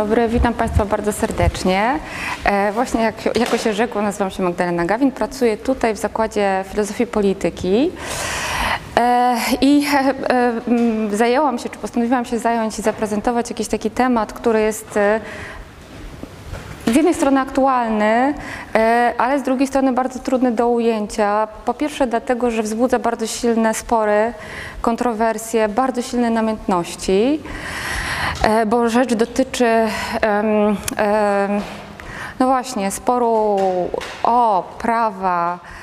dobry, witam Państwa bardzo serdecznie. E, właśnie jak jako się rzekło, nazywam się Magdalena Gawin, pracuję tutaj w Zakładzie Filozofii Polityki e, i e, e, zajęłam się, czy postanowiłam się zająć i zaprezentować jakiś taki temat, który jest z jednej strony aktualny, ale z drugiej strony bardzo trudny do ujęcia. Po pierwsze dlatego, że wzbudza bardzo silne spory, kontrowersje, bardzo silne namiętności, bo rzecz dotyczy no właśnie sporu o prawa e,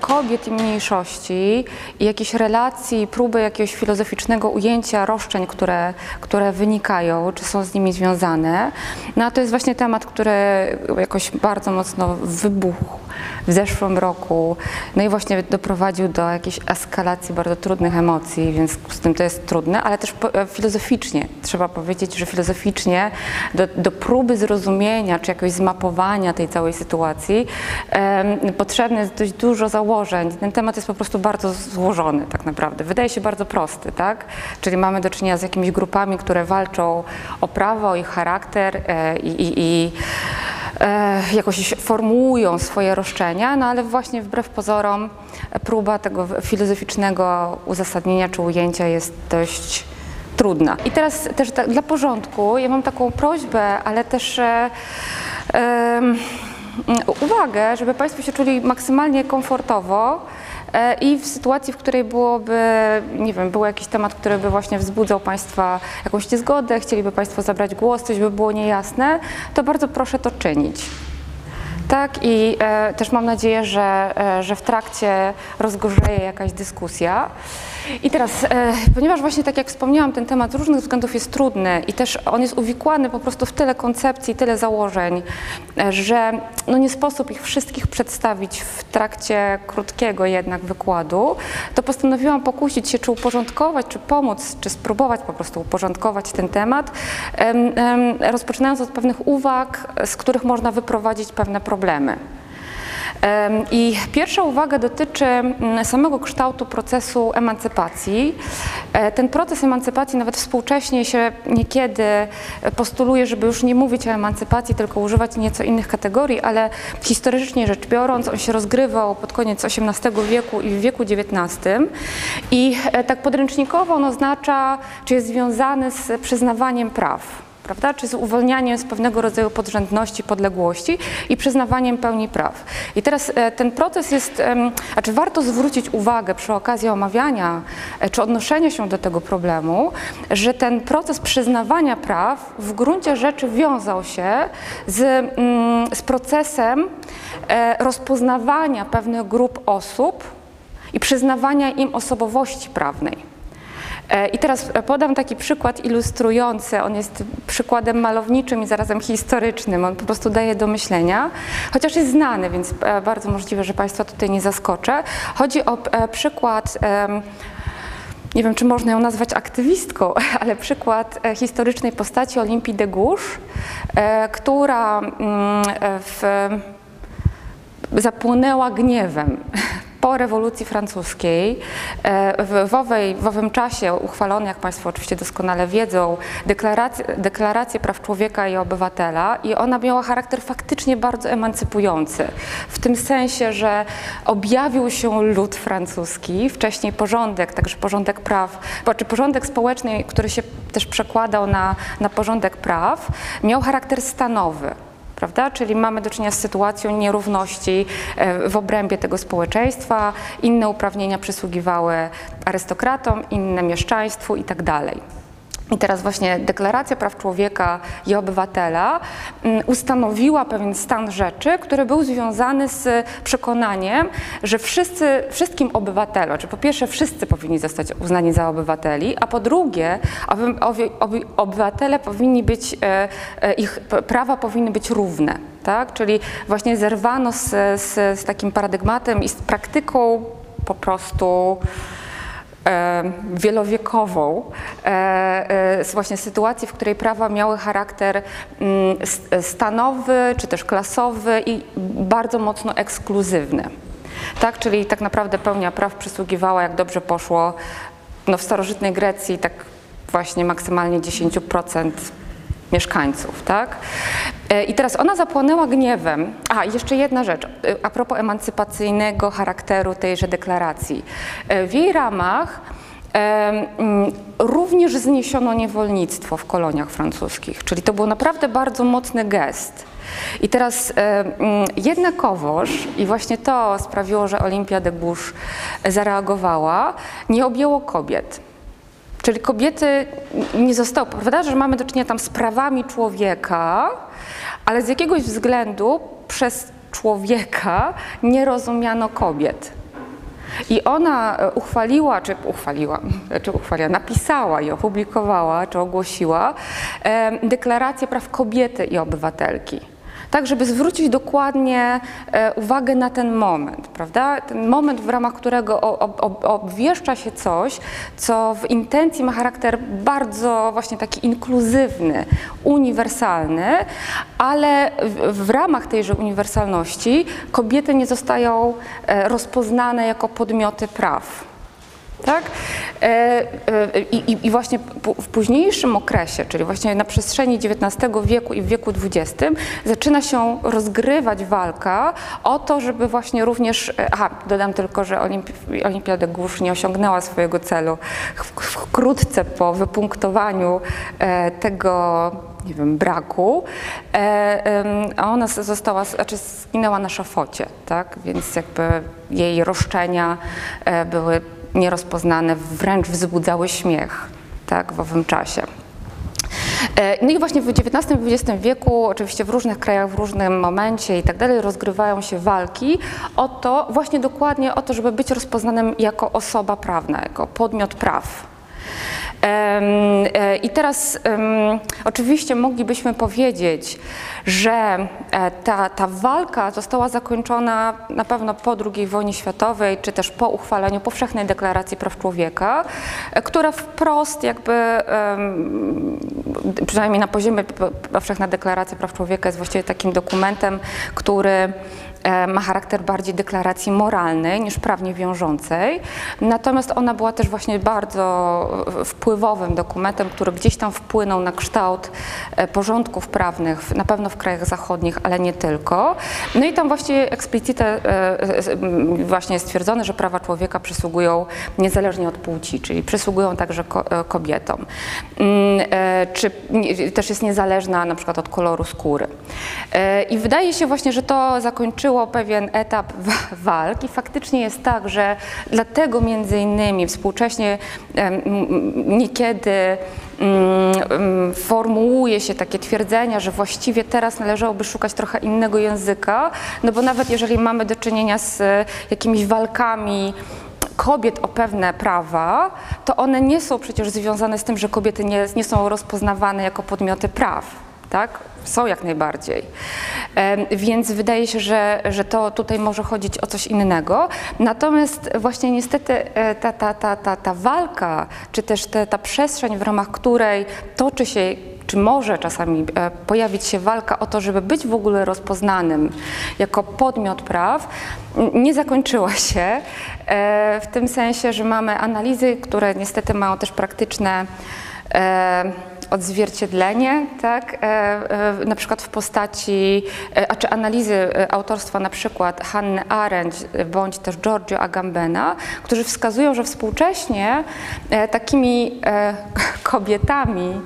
kobiet i mniejszości i jakiejś relacji, próby jakiegoś filozoficznego ujęcia roszczeń, które, które wynikają, czy są z nimi związane. No a to jest właśnie temat, który jakoś bardzo mocno wybuchł w zeszłym roku, no i właśnie doprowadził do jakiejś eskalacji bardzo trudnych emocji, więc z tym to jest trudne, ale też e, filozoficznie, trzeba powiedzieć, że filozoficznie do, do próby zrozumienia, czy jakiegoś zmapowania tej całej sytuacji em, potrzebne jest dość dużo założeń. Ten temat jest po prostu bardzo złożony tak naprawdę. Wydaje się bardzo prosty, tak? Czyli mamy do czynienia z jakimiś grupami, które walczą o prawo, ich charakter e, i, i, i e, jakoś formułują swoje roszczenia, no ale właśnie wbrew pozorom próba tego filozoficznego uzasadnienia czy ujęcia jest dość trudna. I teraz też dla porządku ja mam taką prośbę, ale też em, uwagę, żeby Państwo się czuli maksymalnie komfortowo e, i w sytuacji, w której byłoby, nie wiem, był jakiś temat, który by właśnie wzbudzał Państwa jakąś niezgodę, chcieliby Państwo zabrać głos, coś by było niejasne, to bardzo proszę to czynić. Tak, i e, też mam nadzieję, że, e, że w trakcie rozgorzeje jakaś dyskusja. I teraz, e, ponieważ właśnie tak jak wspomniałam, ten temat z różnych względów jest trudny i też on jest uwikłany po prostu w tyle koncepcji, tyle założeń, e, że no nie sposób ich wszystkich przedstawić w trakcie krótkiego jednak wykładu, to postanowiłam pokusić się, czy uporządkować, czy pomóc, czy spróbować po prostu uporządkować ten temat, em, em, rozpoczynając od pewnych uwag, z których można wyprowadzić pewne problemy. Em, I pierwsza uwaga dotyczy mm, samego kształtu procesu emancypacji. E, Ten proces emancypacji nawet współcześnie się niekiedy postuluje, żeby już nie mówić o emancypacji, tylko używać nieco innych kategorii, ale historycznie rzecz biorąc, on się rozgrywał pod koniec XVIII wieku i w wieku XIX. I e, tak podręcznikowo on oznacza, czy jest związany z przyznawaniem praw prawda? czy z uwolnianiem z pewnego rodzaju podrzędności, podległości i przyznawaniem pełni praw. I teraz e, ten proces jest, znaczy warto zwrócić uwagę przy okazji omawiania e, czy odnoszenia się do tego problemu, że ten proces przyznawania praw w gruncie rzeczy wiązał się z, mm, z procesem e, rozpoznawania pewnych grup osób i przyznawania im osobowości prawnej. E, I teraz podam taki przykład ilustrujący. On jest przykładem malowniczym i zarazem historycznym. On po prostu daje do myślenia, chociaż jest znany, więc e, bardzo możliwe, że Państwa tutaj nie zaskoczę. Chodzi o e, przykład. Nie wiem, czy można ją nazwać aktywistką, ale przykład e, historycznej postaci Olimpii de Gouges, e, która mm, e, w, zapłonęła gniewem po rewolucji francuskiej. E, W, owej, w owym czasie uchwalono, jak Państwo oczywiście doskonale wiedzą, deklarację, deklarację praw człowieka i obywatela i ona miała charakter faktycznie bardzo emancypujący. W tym sensie, że objawił się lud francuski, wcześniej porządek, także porządek praw, czy porządek społeczny, który się też przekładał na, na porządek praw, miał charakter stanowy prawda? Czyli mamy do czynienia z sytuacją nierówności e, w obrębie tego społeczeństwa, inne uprawnienia przysługiwały arystokratom, inne mieszczaństwu i tak. I teraz właśnie Deklaracja Praw Człowieka i Obywatela mm, ustanowiła pewien stan rzeczy, który był związany z przekonaniem, że wszyscy, wszystkim obywatelom, czy po pierwsze wszyscy powinni zostać uznani za obywateli, a po drugie oby, oby, oby, obywatele powinni być, e, e, ich prawa powinny być równe. Tak? Czyli właśnie zerwano z, z, z takim paradygmatem i z praktyką po prostu wielowiekową, e, e, właśnie sytuacji, w której prawa miały charakter mm, stanowy czy też klasowy i bardzo mocno ekskluzywny. Tak, czyli tak naprawdę pełnia praw przysługiwała, jak dobrze poszło, no w starożytnej Grecji tak właśnie maksymalnie 10% mieszkańców, tak? E, I teraz ona zapłonęła gniewem. A, jeszcze jedna rzecz, e, a propos emancypacyjnego charakteru tejże deklaracji. E, W jej ramach mm, również zniesiono niewolnictwo w koloniach francuskich, czyli to był naprawdę bardzo mocny gest. I teraz mm, jednakowoż, i właśnie to sprawiło, że Olimpia de Gouges zareagowała, nie objęło kobiet. Czyli kobiety nie zostały, prawda, że mamy do czynienia tam z prawami człowieka, ale z jakiegoś względu przez człowieka nie rozumiano kobiet. I ona e, uchwaliła, czy uchwaliła, czy uchwaliła, napisała i opublikowała, czy ogłosiła deklarację praw kobiety i obywatelki. Tak, żeby zwrócić dokładnie e, uwagę na ten moment, prawda? Ten moment, w ramach którego obwieszcza się coś, co w intencji ma charakter bardzo właśnie taki inkluzywny, uniwersalny, ale w, w ramach tejże uniwersalności kobiety nie zostają e, rozpoznane jako podmioty praw. Tak? E, e, I, i- właśnie w późniejszym okresie, czyli właśnie na przestrzeni XIX wieku i w wieku XX, zaczyna się rozgrywać walka o to, żeby właśnie również. e, Aha, dodam tylko, że Olimpi- Olimpia de Gouges nie osiągnęła swojego celu wkrótce po wypunktowaniu tego nie wiem, braku, a ona została, znaczy zginęła na szafocie, tak? Więc jakby jej roszczenia były nierozpoznane, wręcz wzbudzały śmiech, tak, w owym czasie. E, No i właśnie w XIX i XX wieku, oczywiście w różnych krajach, w różnym momencie i tak dalej, rozgrywają się walki o to, właśnie dokładnie o to, żeby być rozpoznanym jako osoba prawna, jako podmiot praw. E, I teraz oczywiście moglibyśmy powiedzieć, że e, ta, ta walka została zakończona na pewno po II wojnie światowej, czy też po uchwaleniu Powszechnej Deklaracji Praw Człowieka, e, która wprost jakby, przynajmniej na poziomie Powszechna Deklaracja Praw Człowieka jest właściwie takim dokumentem, który ma charakter bardziej deklaracji moralnej niż prawnie wiążącej. Natomiast ona była też właśnie bardzo e, wpływowym dokumentem, który gdzieś tam wpłynął na kształt e, porządków prawnych, na pewno w krajach zachodnich, ale nie tylko. No i tam właśnie eksplicite e, e, właśnie jest stwierdzone, że prawa człowieka przysługują niezależnie od płci, czyli przysługują także ko- e, kobietom. Mm, e, Czy też jest niezależna na przykład od koloru skóry. E, I wydaje się właśnie, że to zakończyło pewien etap wa- walk i faktycznie jest tak, że dlatego między innymi współcześnie niekiedy mm, mm, formułuje się takie twierdzenia, że właściwie teraz należałoby szukać trochę innego języka, no bo nawet jeżeli mamy do czynienia z e, jakimiś walkami kobiet o pewne prawa, to one nie są przecież związane z tym, że kobiety nie, nie są rozpoznawane jako podmioty praw. Tak? Są jak najbardziej. Więc wydaje się, że, że to tutaj może chodzić o coś innego. Natomiast właśnie niestety e, ta, ta, ta, ta, ta walka, czy też te, ta przestrzeń, w ramach której toczy się czy może czasami e, pojawić się walka o to, żeby być w ogóle rozpoznanym jako podmiot praw, nie zakończyła się e, w tym sensie, że mamy analizy, które niestety mają też praktyczne e, odzwierciedlenie, tak, e, e, na przykład w postaci, e, a czy analizy autorstwa na przykład Hanny Arendt bądź też Giorgio Agambena, którzy wskazują, że współcześnie takimi kobietami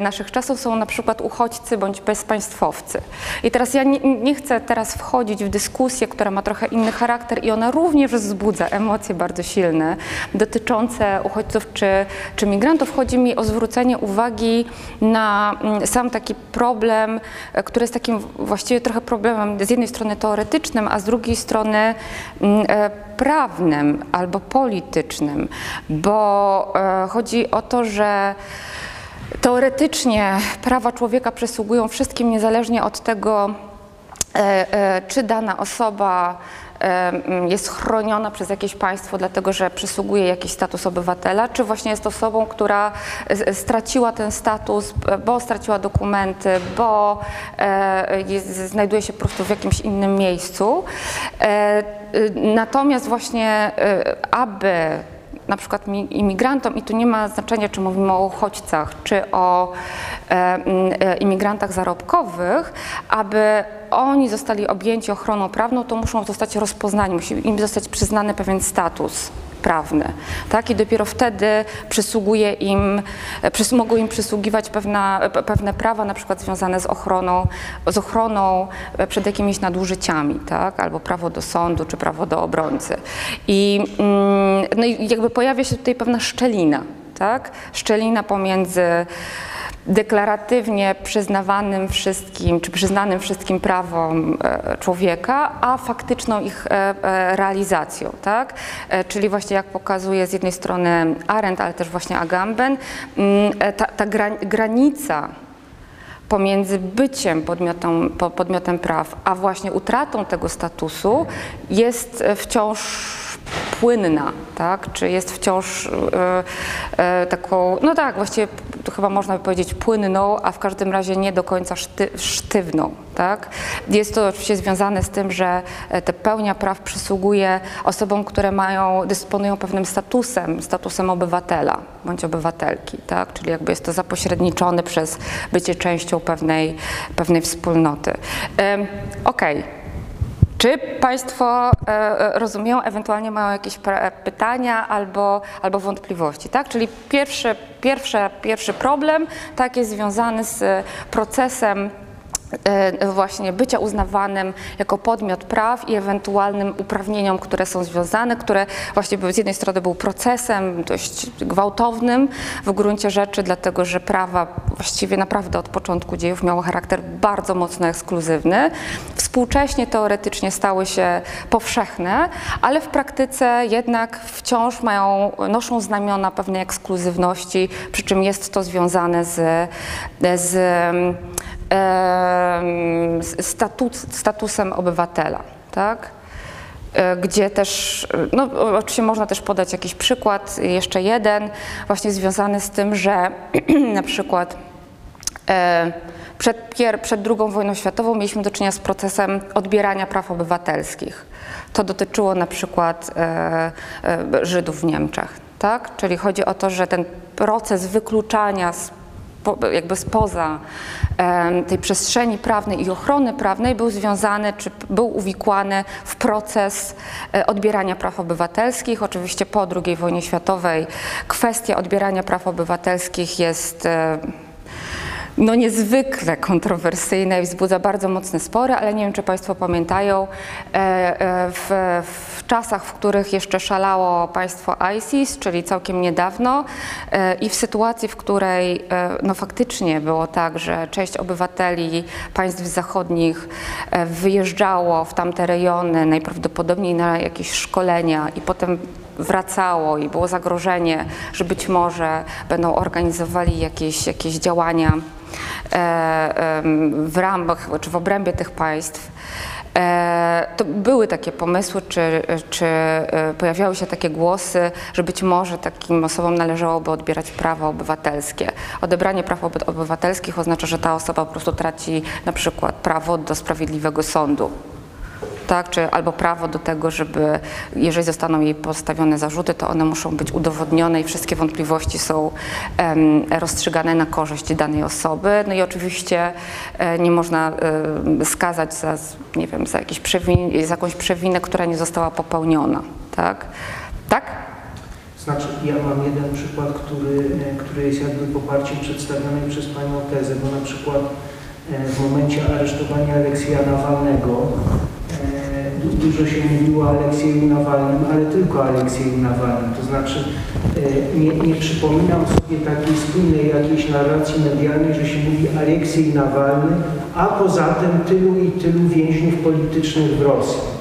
naszych czasów są na przykład uchodźcy bądź bezpaństwowcy. I teraz ja nie, nie chcę teraz wchodzić w dyskusję, która ma trochę inny charakter i ona również wzbudza emocje bardzo silne dotyczące uchodźców czy, czy migrantów. Chodzi mi o zwrócenie uwagi na mm, sam taki problem, e, który jest takim właściwie trochę problemem z jednej strony teoretycznym, a z drugiej strony mm, e, prawnym albo politycznym, bo e, chodzi o to, że Teoretycznie prawa człowieka przysługują wszystkim niezależnie od tego, e, e, czy dana osoba e, jest chroniona przez jakieś państwo, dlatego że przysługuje jakiś status obywatela, czy właśnie jest osobą, która straciła ten status, bo straciła dokumenty, bo jest, znajduje się po prostu w jakimś innym miejscu. Y, Natomiast właśnie, e, aby na przykład mi- imigrantom, i tu nie ma znaczenia, czy mówimy o uchodźcach, czy o e, e, imigrantach zarobkowych, aby oni zostali objęci ochroną prawną, to muszą zostać rozpoznani, musi im zostać przyznany pewien status prawny, tak? I dopiero wtedy przysługuje im, e, przys, mogą im przysługiwać pewna, pe- pewne prawa, na przykład związane z ochroną, z ochroną e, przed jakimiś nadużyciami, tak? Albo prawo do sądu, czy prawo do obrońcy. I, mm, no i jakby pojawia się tutaj pewna szczelina, tak? Szczelina pomiędzy deklaratywnie przyznawanym wszystkim, czy przyznanym wszystkim prawom e, człowieka, a faktyczną ich e, e, realizacją, tak? Czyli właśnie jak pokazuje z jednej strony Arendt, ale też właśnie Agamben, mm, ta, ta gra- granica pomiędzy byciem podmiotem, po- podmiotem praw, a właśnie utratą tego statusu jest wciąż płynna, tak? Czy jest wciąż taką, no tak, właściwie to chyba można by powiedzieć płynną, a w każdym razie nie do końca szty, sztywną, tak? Jest to oczywiście związane z tym, że e, te pełnia praw przysługuje osobom, które mają, dysponują pewnym statusem, statusem obywatela bądź obywatelki, tak? Czyli jakby jest to zapośredniczone przez bycie częścią pewnej, pewnej wspólnoty. Em, Okej. Czy Państwo e, e, rozumieją, ewentualnie mają jakieś pytania albo, albo wątpliwości, tak? Czyli pierwszy, pierwsze, pierwszy problem, tak, jest związany z procesem właśnie bycia uznawanym jako podmiot praw i ewentualnym uprawnieniom, które są związane, które właśnie z jednej strony był procesem dość gwałtownym w gruncie rzeczy, dlatego że prawa właściwie naprawdę od początku dziejów miało charakter bardzo mocno ekskluzywny. Współcześnie teoretycznie stały się powszechne, ale w praktyce jednak wciąż mają, noszą znamiona pewnej ekskluzywności, przy czym jest to związane z, z statut, statusem obywatela, tak? E, Gdzie też, no oczywiście można też podać jakiś przykład, jeszcze jeden, właśnie związany z tym, że na przykład e, przed, przed II wojną światową mieliśmy do czynienia z procesem odbierania praw obywatelskich. To dotyczyło na przykład e, Żydów w Niemczech, tak? Czyli chodzi o to, że ten proces wykluczania z jakby spoza tej przestrzeni prawnej i ochrony prawnej był związany, czy był uwikłany w proces e, odbierania praw obywatelskich. Oczywiście po II wojnie światowej kwestia odbierania praw obywatelskich jest e, no niezwykle kontrowersyjne i wzbudza bardzo mocne spory, ale nie wiem, czy Państwo pamiętają, e, e, w, w czasach, w których jeszcze szalało państwo ISIS, czyli całkiem niedawno e, i w sytuacji, w której e, no faktycznie było tak, że część obywateli państw zachodnich e, wyjeżdżało w tamte rejony najprawdopodobniej na jakieś szkolenia i potem wracało i było zagrożenie, że być może będą organizowali jakieś, jakieś działania w ramach czy w obrębie tych państw. E, To były takie pomysły, czy, czy e, pojawiały się takie głosy, że być może takim osobom należałoby odbierać prawa obywatelskie. Odebranie praw oby- obywatelskich oznacza, że ta osoba po prostu traci na przykład prawo do sprawiedliwego sądu tak, czy albo prawo do tego, żeby jeżeli zostaną jej postawione zarzuty, to one muszą być udowodnione i wszystkie wątpliwości są rozstrzygane na korzyść danej osoby. No i oczywiście e, nie można e, skazać za, nie wiem, za, jakiś przewin, za jakąś przewinę, która nie została popełniona, tak? Tak? Znaczy, ja mam jeden przykład, który, e, który jest jakby poparciem przedstawionej przez Panią tezy, bo na przykład w momencie aresztowania Aleksja Nawalnego dużo się mówiło o Aleksieju Nawalnym, ale tylko o Aleksieju Nawalnym. To znaczy, e, nie, nie przypominam sobie takiej spójnej jakiejś narracji medialnej, że się mówi Aleksiej Nawalny, a poza tym tylu i tylu więźniów politycznych w Rosji.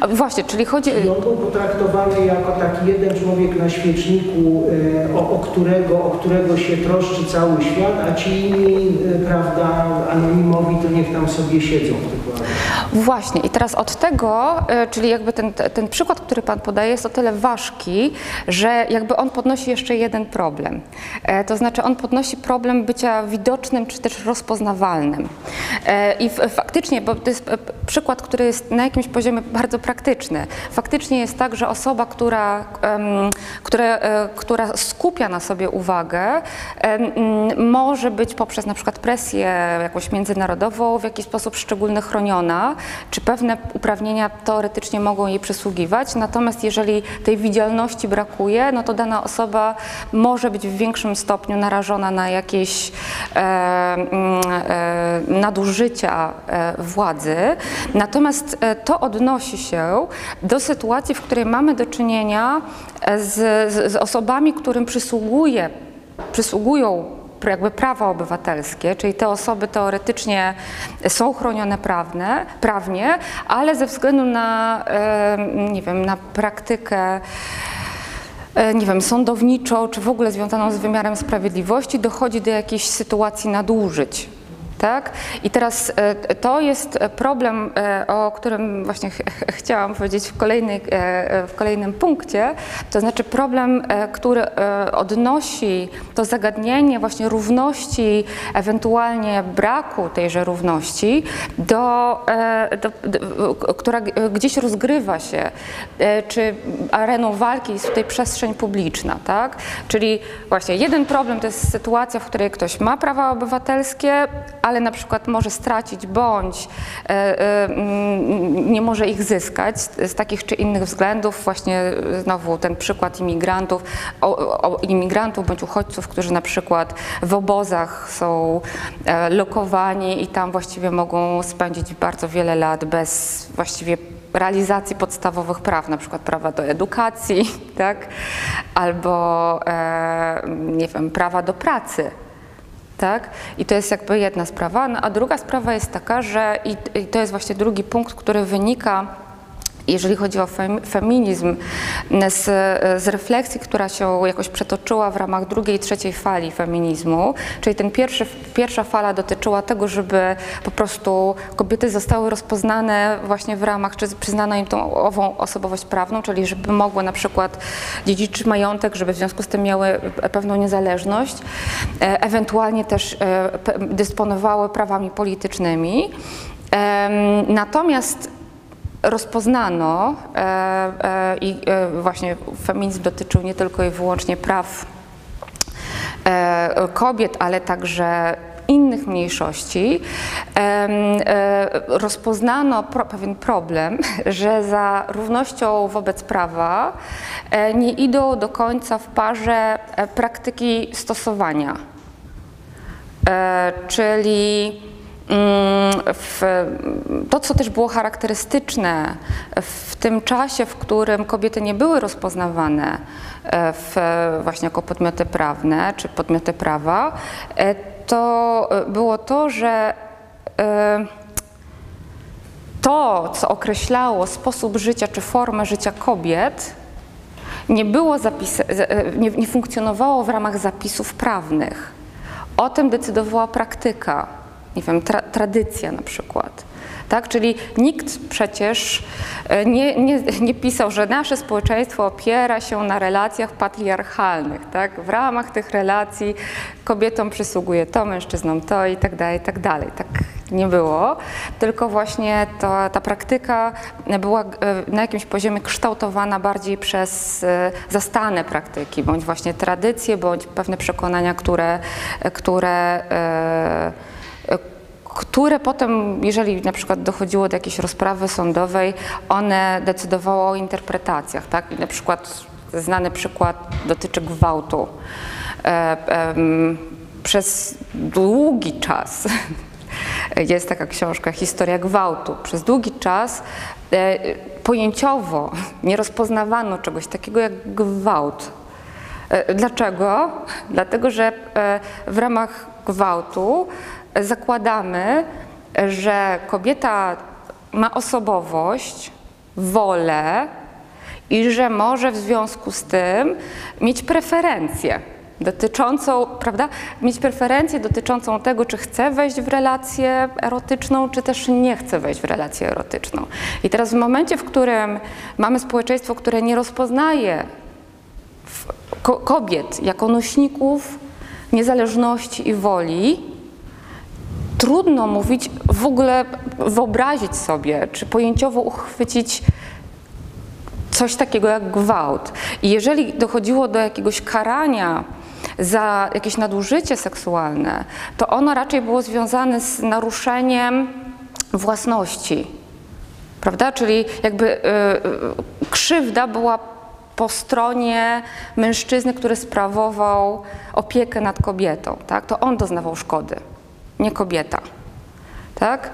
A Właśnie, czyli chodzi... I on był potraktowany jako taki jeden człowiek na świeczniku, e, o, o, którego, o którego się troszczy cały świat, a ci inni, e, prawda, anonimowi, to niech tam sobie siedzą w tych ławach. Właśnie, i teraz od tego, e, czyli jakby ten, ten przykład, który Pan podaje, jest o tyle ważki, że jakby on podnosi jeszcze jeden problem. E, To znaczy, on podnosi problem bycia widocznym czy też rozpoznawalnym. E, I faktycznie, bo to jest przykład, który jest na jakimś poziomie bardzo praktyczny. Faktycznie jest tak, że osoba, która, która, która skupia na sobie uwagę, może być poprzez na przykład presję jakąś międzynarodową w jakiś sposób szczególnie chroniona, czy pewne uprawnienia teoretycznie mogą jej przysługiwać. Natomiast jeżeli tej widzialności brakuje, no to dana osoba może być w większym stopniu narażona na jakieś e, mm, e, nadużycia e, władzy. Natomiast e, to odnosi się do sytuacji, w której mamy do czynienia z, z, z osobami, którym przysługuje, przysługują jakby prawa obywatelskie, czyli te osoby teoretycznie są chronione prawne, prawnie, ale ze względu na, nie wiem, na praktykę e, nie wiem, sądowniczą, czy w ogóle związaną z wymiarem sprawiedliwości, dochodzi do jakiejś sytuacji nadużyć. Tak? I teraz e, to jest problem, e, o którym właśnie ch ch chciałam powiedzieć w, kolejnej, e, w kolejnym punkcie, to znaczy problem, który odnosi to zagadnienie właśnie równości, ewentualnie braku tejże równości, do, do, do, która gdzieś rozgrywa się, czy areną walki jest tutaj przestrzeń publiczna, tak? Czyli właśnie jeden problem to jest sytuacja, w której ktoś ma prawa obywatelskie, ale na przykład może stracić bądź e, e, mm, nie może ich zyskać z, takich czy innych względów. Właśnie e, znowu ten przykład imigrantów, o, o, imigrantów bądź uchodźców, którzy na przykład w obozach są lokowani i tam właściwie mogą spędzić bardzo wiele lat bez właściwie realizacji podstawowych praw, na przykład prawa do edukacji, tak? albo e, nie wiem, prawa do pracy. Tak? I to jest jakby jedna sprawa. No, a druga sprawa jest taka, że i, i to jest właśnie drugi punkt, który wynika jeżeli chodzi o fem, feminizm, z, z refleksji, która się jakoś przetoczyła w ramach drugiej i trzeciej fali feminizmu, czyli ten pierwszy, pierwsza fala dotyczyła tego, żeby po prostu kobiety zostały rozpoznane właśnie w ramach, czy przyznano im tą ową osobowość prawną, czyli żeby mogły na przykład dziedziczyć majątek, żeby w związku z tym miały pewną niezależność, e, ewentualnie też e, dysponowały prawami politycznymi. Natomiast rozpoznano e, e, i e, właśnie feminizm dotyczył nie tylko i wyłącznie praw kobiet, ale także innych mniejszości, rozpoznano pewien problem, że za równością wobec prawa nie idą do końca w parze praktyki stosowania. Czyli w, to, co też było charakterystyczne w tym czasie, w którym kobiety nie były rozpoznawane e, w, właśnie jako podmioty prawne czy podmioty prawa, e, to było to, że e, to, co określało sposób życia czy formę życia kobiet, nie, było nie, nie funkcjonowało w ramach zapisów prawnych. O tym decydowała praktyka, nie wiem, tra, tradycja na przykład. Tak? Czyli nikt przecież e, nie, nie, nie pisał, że nasze społeczeństwo opiera się na relacjach patriarchalnych. Tak? W ramach tych relacji kobietom przysługuje to, mężczyznom to i tak dalej, i tak dalej. Tak nie było, tylko właśnie to, ta praktyka była e, na jakimś poziomie kształtowana bardziej przez e, zastane praktyki, bądź właśnie tradycje, bądź pewne przekonania, które, które które potem, jeżeli na przykład dochodziło do jakiejś rozprawy sądowej, one decydowały o interpretacjach. Tak? Na przykład znany przykład dotyczy gwałtu. E, przez długi czas jest taka książka Historia gwałtu. Przez długi czas e, pojęciowo nie rozpoznawano czegoś takiego jak gwałt. E, Dlaczego? Dlatego, że w ramach gwałtu zakładamy, że kobieta ma osobowość, wolę i że może w związku z tym mieć preferencję dotyczącą, prawda, mieć preferencję dotyczącą tego, czy chce wejść w relację erotyczną, czy też nie chce wejść w relację erotyczną. I teraz w momencie, w którym mamy społeczeństwo, które nie rozpoznaje kobiet jako nośników niezależności i woli, trudno mówić, w ogóle wyobrazić sobie, czy pojęciowo uchwycić coś takiego jak gwałt. I jeżeli dochodziło do jakiegoś karania za jakieś nadużycie seksualne, to ono raczej było związane z naruszeniem własności. Prawda? Czyli jakby y, y, krzywda była po stronie mężczyzny, który sprawował opiekę nad kobietą. Tak? To on doznawał szkody, nie kobieta. Tak?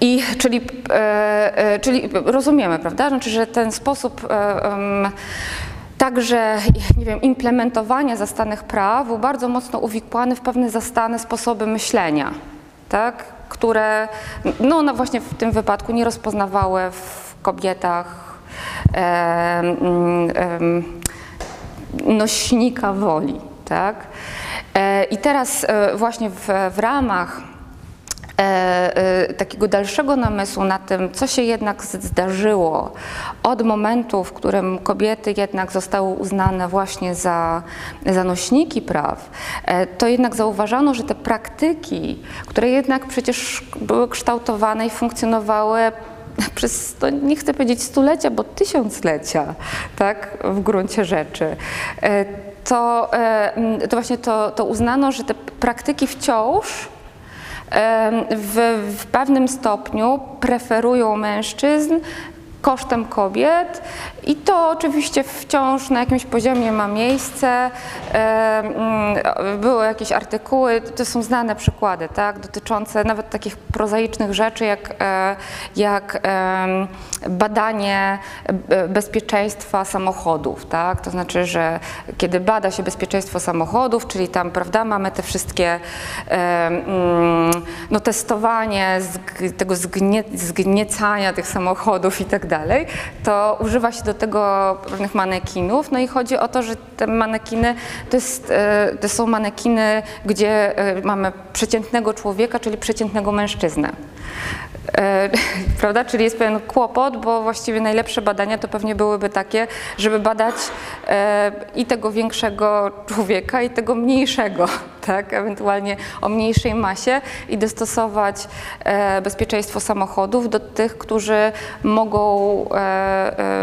I czyli, e, e, czyli rozumiemy, prawda? Znaczy, że ten sposób e, em, także nie wiem, implementowania zastanych praw był bardzo mocno uwikłany w pewne zastane sposoby myślenia, tak? które no, no właśnie w tym wypadku nie rozpoznawały w kobietach em, em, nośnika woli. Tak? E, I teraz e, właśnie w, w ramach e, takiego dalszego namysłu na tym, co się jednak zdarzyło od momentu, w którym kobiety jednak zostały uznane właśnie za, za nośniki praw, to jednak zauważano, że te praktyki, które jednak przecież były kształtowane i funkcjonowały przez, to nie chcę powiedzieć stulecia, bo tysiąclecia, tak, w gruncie rzeczy, to, e, to właśnie to, to uznano, że te praktyki wciąż em, w, w pewnym stopniu preferują mężczyzn kosztem kobiet i to oczywiście wciąż na jakimś poziomie ma miejsce. Były jakieś artykuły, to są znane przykłady, tak, dotyczące nawet takich prozaicznych rzeczy jak, e, jak badanie e, bezpieczeństwa samochodów, tak, to znaczy, że kiedy bada się bezpieczeństwo samochodów, czyli tam, prawda, mamy te wszystkie no, testowanie tego zgnie, zgniecania tych samochodów i tak dalej, to używa się do tego pewnych manekinów. No i chodzi o to, że te manekiny to, jest, e, to są manekiny, gdzie e, mamy przeciętnego człowieka, czyli przeciętnego mężczyznę. E, Prawda? Czyli jest pewien kłopot, bo właściwie najlepsze badania to pewnie byłyby takie, żeby badać e, i tego większego człowieka, i tego mniejszego, tak? ewentualnie o mniejszej masie i dostosować e, bezpieczeństwo samochodów do tych, którzy mogą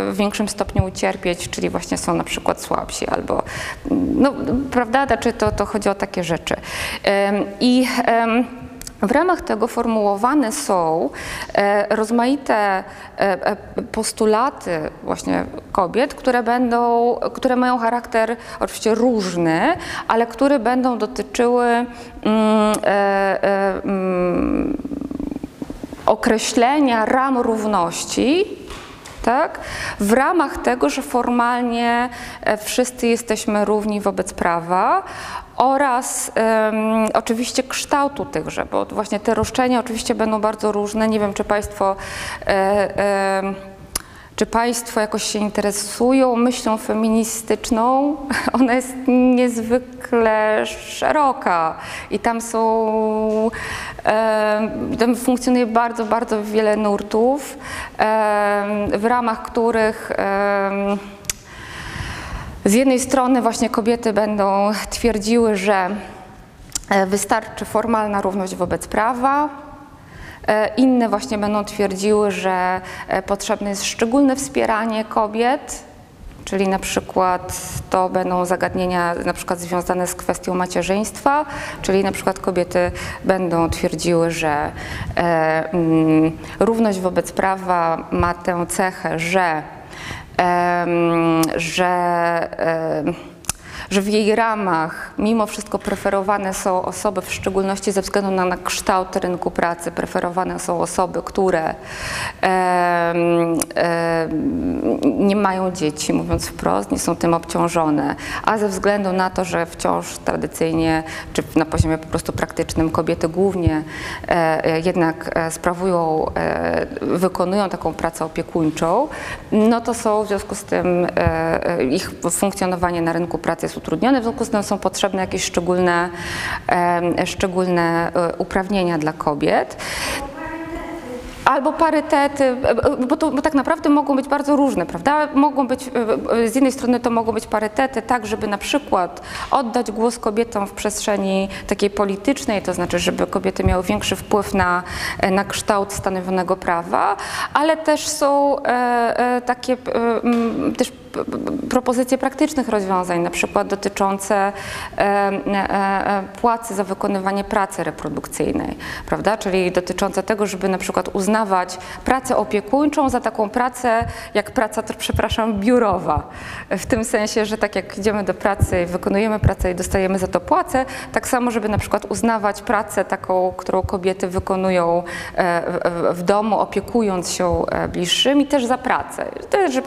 w większym stopniu ucierpieć, czyli właśnie są na przykład słabsi albo, no, prawda, znaczy to, to chodzi o takie rzeczy. I w ramach tego formułowane są e, rozmaite e, e, postulaty właśnie kobiet, które będą, które mają charakter oczywiście różny, ale które będą dotyczyły mm, mm, określenia ram równości, tak? w ramach tego, że formalnie e, wszyscy jesteśmy równi wobec prawa oraz em, oczywiście kształtu tychże, bo właśnie te roszczenia oczywiście będą bardzo różne. Nie wiem, czy Państwo e, em, czy Państwo jakoś się interesują myślą feministyczną? Ona jest niezwykle szeroka i tam są, tam funkcjonuje bardzo, bardzo wiele nurtów, w ramach których z jednej strony właśnie kobiety będą twierdziły, że e, wystarczy formalna równość wobec prawa, Inne właśnie będą twierdziły, że e, potrzebne jest szczególne wspieranie kobiet, czyli na przykład to będą zagadnienia na przykład związane z kwestią macierzyństwa, czyli na przykład kobiety będą twierdziły, że e, mm, równość wobec prawa ma tę cechę, że, em, że em, że w jej ramach mimo wszystko preferowane są osoby, w szczególności ze względu na, na kształt rynku pracy, preferowane są osoby, które em, em, nie mają dzieci, mówiąc wprost, nie są tym obciążone, a ze względu na to, że wciąż tradycyjnie, czy na poziomie po prostu praktycznym kobiety głównie e, jednak e, sprawują, e, wykonują taką pracę opiekuńczą, no to są w związku z tym e, e, ich funkcjonowanie na rynku pracy jest utrudnione, w związku z tym są potrzebne jakieś szczególne, e, szczególne e, uprawnienia dla kobiet. Albo parytety, e, bo, to, bo tak naprawdę mogą być bardzo różne, prawda? Mogą być, e, e, z jednej strony to mogą być parytety, tak, żeby na przykład oddać głos kobietom w przestrzeni takiej politycznej, to znaczy, żeby kobiety miały większy wpływ na, e, na kształt stanowionego prawa, ale też są e, e, takie e, też propozycje praktycznych rozwiązań, na przykład dotyczące e, e, płacy za wykonywanie pracy reprodukcyjnej, prawda? Czyli dotyczące tego, żeby na przykład uznawać pracę opiekuńczą za taką pracę, jak praca, przepraszam, biurowa. W tym sensie, że tak jak idziemy do pracy wykonujemy pracę i dostajemy za to płacę, tak samo, żeby na przykład uznawać pracę taką, którą kobiety wykonują e, w, domu, opiekując się bliższymi, też za pracę. Że.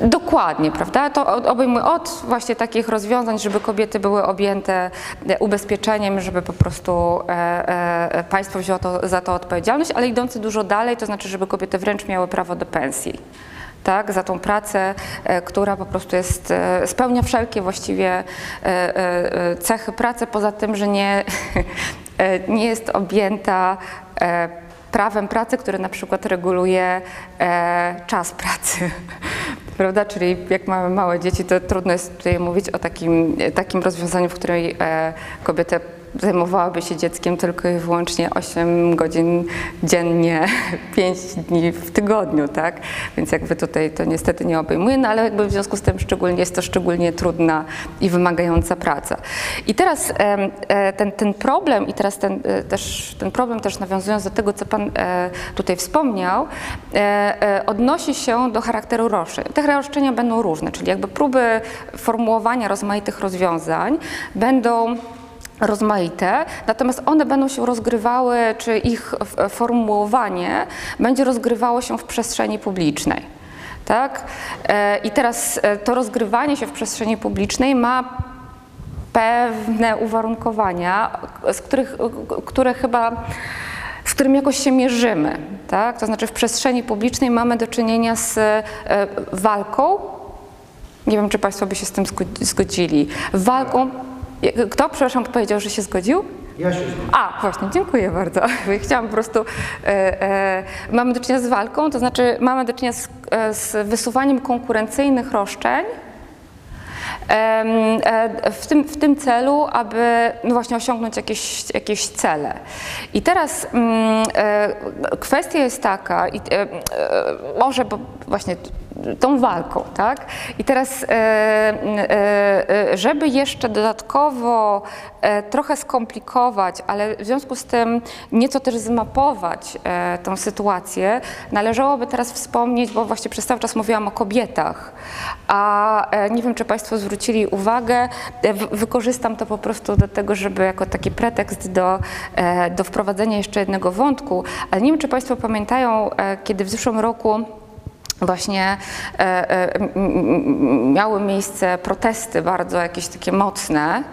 Dokładnie, prawda? To obejmuje od właśnie takich rozwiązań, żeby kobiety były objęte e, ubezpieczeniem, żeby po prostu e, e, państwo wzięło to, za to odpowiedzialność, ale idący dużo dalej, to znaczy, żeby kobiety wręcz miały prawo do pensji. Tak, za tą pracę, która po prostu jest, spełnia wszelkie właściwie cechy pracy, poza tym, że nie, nie jest objęta prawem pracy, które na przykład reguluje e, czas pracy. Prawda? Czyli jak mamy małe dzieci, to trudno jest tutaj mówić o takim, takim rozwiązaniu, w której e, kobieta zajmowałaby się dzieckiem tylko i wyłącznie 8 godzin dziennie, 5 dni w tygodniu, tak? Więc jakby tutaj to niestety nie obejmuje, no ale jakby w związku z tym szczególnie jest to szczególnie trudna i wymagająca praca. I teraz e, ten, ten problem i teraz ten, e, też, ten problem też nawiązując do tego, co Pan e, tutaj wspomniał, odnosi się do charakteru roszczeń. Te roszczenia będą różne, czyli jakby próby formułowania rozmaitych rozwiązań będą rozmaite, natomiast one będą się rozgrywały, czy ich f- formułowanie będzie rozgrywało się w przestrzeni publicznej. Tak? E, I teraz e, to rozgrywanie się w przestrzeni publicznej ma pewne uwarunkowania, z których, które chyba z którym jakoś się mierzymy. Tak? To znaczy w przestrzeni publicznej mamy do czynienia z e, walką. Nie wiem, czy Państwo by się z tym zgo- zgodzili. Walką. Kto, przepraszam, powiedział, że się zgodził? Ja się zgadzam. A, właśnie, dziękuję bardzo. Chciałam po prostu. E, e, mamy do czynienia z walką, to znaczy mamy do czynienia z, e, z wysuwaniem konkurencyjnych roszczeń. e, W tym, w tym celu, aby no właśnie osiągnąć jakieś, jakieś cele. I teraz mm, e, kwestia jest taka, i, może bo właśnie tą walką, tak? I teraz, e, e, e, żeby jeszcze dodatkowo trochę skomplikować, ale w związku z tym nieco też zmapować tą sytuację, należałoby teraz wspomnieć, bo właśnie przez cały czas mówiłam o kobietach, a nie wiem, czy Państwo zwrócili uwagę, wykorzystam to po prostu do tego, żeby jako taki pretekst do, do wprowadzenia jeszcze jednego wątku, ale nie wiem, czy Państwo pamiętają, kiedy w zeszłym roku właśnie e, e, miały miejsce protesty bardzo jakieś takie mocne.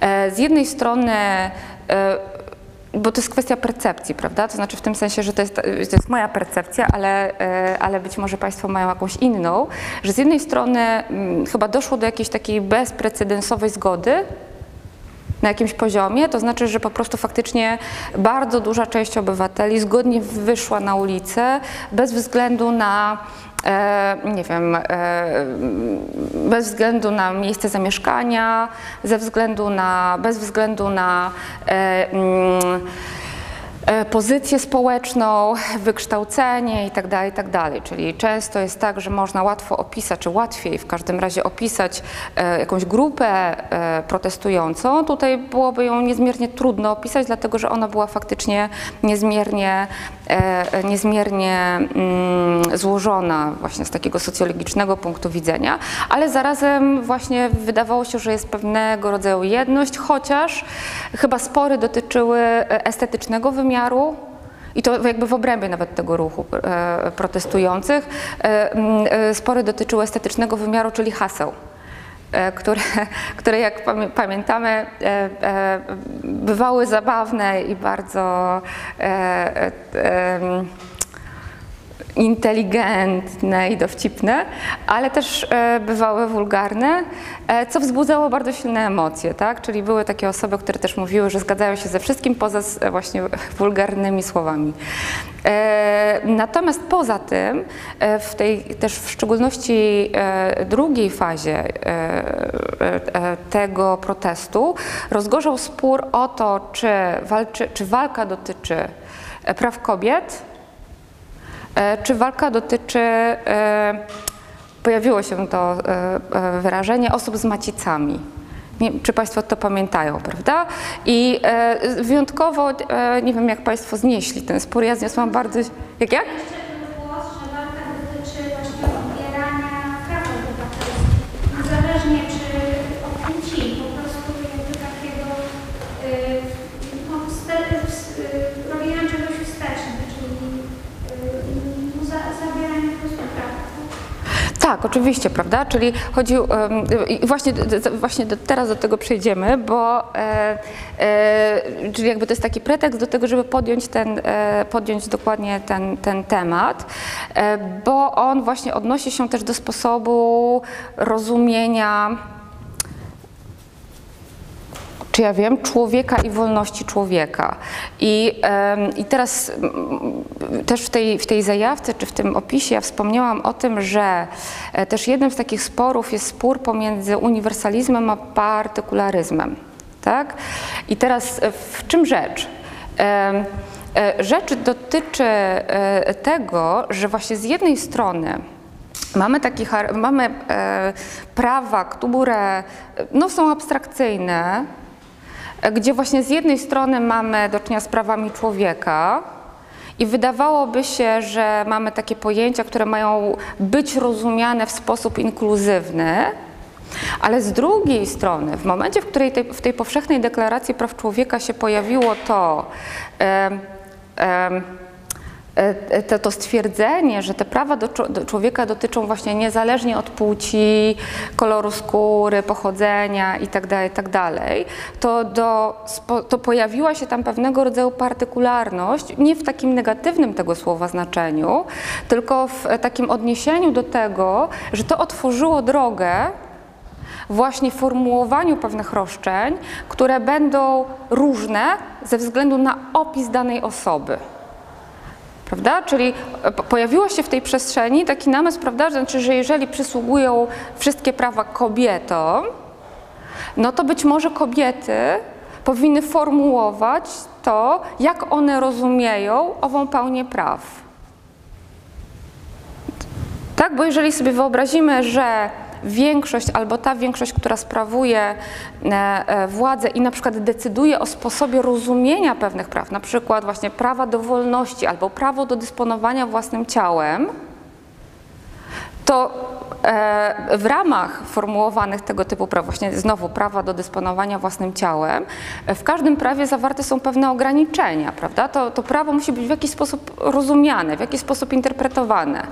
E, z jednej strony bo to jest kwestia percepcji, prawda? To znaczy w tym sensie, że to jest, to jest moja percepcja, ale, ale być może Państwo mają jakąś inną, że z jednej strony chyba doszło do jakiejś takiej bezprecedensowej zgody na jakimś poziomie, to znaczy, że po prostu faktycznie bardzo duża część obywateli zgodnie wyszła na ulicę bez względu na e, nie wiem, e, bez względu na miejsce zamieszkania, ze względu na, bez względu na e, mm, pozycję społeczną, wykształcenie itd., tak itd. Czyli często jest tak, że można łatwo opisać, czy łatwiej w każdym razie opisać e, jakąś grupę e, protestującą. Tutaj byłoby ją niezmiernie trudno opisać, dlatego że ona była faktycznie niezmiernie, e, niezmiernie mm, złożona właśnie z takiego socjologicznego punktu widzenia, ale zarazem właśnie wydawało się, że jest pewnego rodzaju jedność, chociaż chyba spory dotyczyły e, estetycznego wymiaru, i to jakby w obrębie nawet tego ruchu e, protestujących, e, e, spory dotyczyły estetycznego wymiaru, czyli haseł. Które, które jak pamię- pamiętamy, bywały zabawne i bardzo inteligentne i dowcipne, ale też e, bywały wulgarne, e, co wzbudzało bardzo silne emocje, tak? Czyli były takie osoby, które też mówiły, że zgadzają się ze wszystkim poza e, właśnie wulgarnymi słowami. Natomiast poza tym, w tej też w szczególności drugiej fazie tego protestu rozgorzał spór o to, czy, walczy, czy walka dotyczy praw kobiet, Czy walka dotyczy, e, pojawiło się to e, e, wyrażenie, osób z macicami? Nie, czy Państwo to pamiętają, prawda? I e, wyjątkowo, e, nie wiem jak Państwo znieśli ten spór, ja zniosłam bardzo... Jak ja? Oczywiście, prawda? Czyli chodzi, właśnie, właśnie teraz do tego przejdziemy, bo e, e, czyli jakby to jest taki pretekst do tego, żeby podjąć ten, e, podjąć dokładnie ten, ten temat, bo on właśnie odnosi się też do sposobu rozumienia czy ja wiem, człowieka i wolności człowieka. I, i teraz mm, też w tej, w tej zajawce, czy w tym opisie ja wspomniałam o tym, że e, też jednym z takich sporów jest spór pomiędzy uniwersalizmem a partykularyzmem. Tak? I teraz e, w czym rzecz? E, Rzecz dotyczy tego, że właśnie z jednej strony Mamy, taki, mamy prawa, które no, są abstrakcyjne, gdzie właśnie z jednej strony mamy do czynienia z prawami człowieka i wydawałoby się, że mamy takie pojęcia, które mają być rozumiane w sposób inkluzywny, ale z drugiej strony, w momencie, w której tej, w tej powszechnej deklaracji praw człowieka się pojawiło to, em, e, to, to stwierdzenie, że te prawa do, do człowieka dotyczą właśnie niezależnie od płci, koloru skóry, pochodzenia itd., itd., to, do, to pojawiła się tam pewnego rodzaju partykularność, nie w takim negatywnym tego słowa znaczeniu, tylko w e, takim odniesieniu do tego, że to otworzyło drogę właśnie formułowaniu pewnych roszczeń, które będą różne ze względu na opis danej osoby. Prawda? Czyli e, po- pojawiło się w tej przestrzeni taki namysł, prawda, znaczy, że jeżeli przysługują wszystkie prawa kobietom, no to być może kobiety powinny formułować to, jak one rozumieją ową pełnię praw. Tak, bo jeżeli sobie wyobrazimy, że większość albo ta większość, która sprawuje e, e, władzę i na przykład decyduje o sposobie rozumienia pewnych praw, na przykład właśnie prawa do wolności albo prawo do dysponowania własnym ciałem, to w ramach formułowanych tego typu praw, właśnie znowu prawa do dysponowania własnym ciałem, e, w każdym prawie zawarte są pewne ograniczenia, prawda? To, to prawo musi być w jakiś sposób rozumiane, w jakiś sposób interpretowane.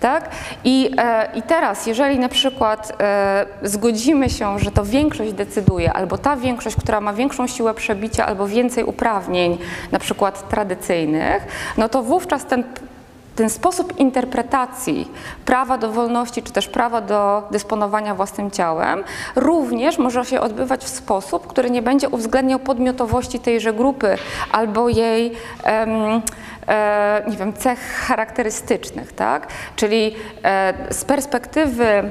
Tak? I, e, I teraz, jeżeli na przykład e, zgodzimy się, że to większość decyduje, albo ta większość, która ma większą siłę przebicia, albo więcej uprawnień, na przykład tradycyjnych, no to wówczas ten ten sposób interpretacji prawa do wolności, czy też prawa do dysponowania własnym ciałem, również może się odbywać w sposób, który nie będzie uwzględniał podmiotowości tejże grupy albo jej em, e, nie wiem, cech charakterystycznych. Tak? Czyli e, z perspektywy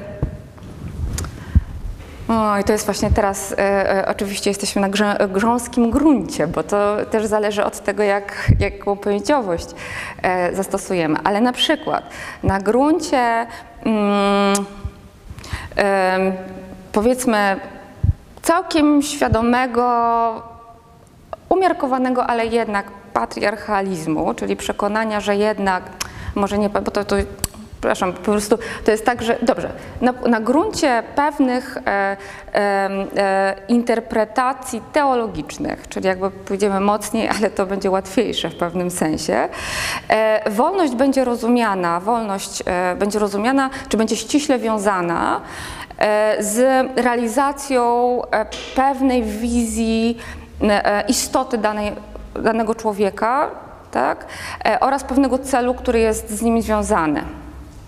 o, i to jest właśnie teraz, e, e, oczywiście jesteśmy na grze, grząskim gruncie, bo to też zależy od tego, jak, jaką pojęciowość e, zastosujemy. Ale na przykład na gruncie mm, em, powiedzmy całkiem świadomego, umiarkowanego, ale jednak patriarchalizmu, czyli przekonania, że jednak, może nie, bo to, to przepraszam, po prostu to jest tak, że dobrze, na, na gruncie pewnych e, e, interpretacji teologicznych, czyli jakby pójdziemy mocniej, ale to będzie łatwiejsze w pewnym sensie, e, wolność będzie rozumiana, wolność e, będzie rozumiana, czy będzie ściśle wiązana e, z realizacją e, pewnej wizji istoty danej, danego człowieka, tak? Oraz pewnego celu, który jest z nimi związany.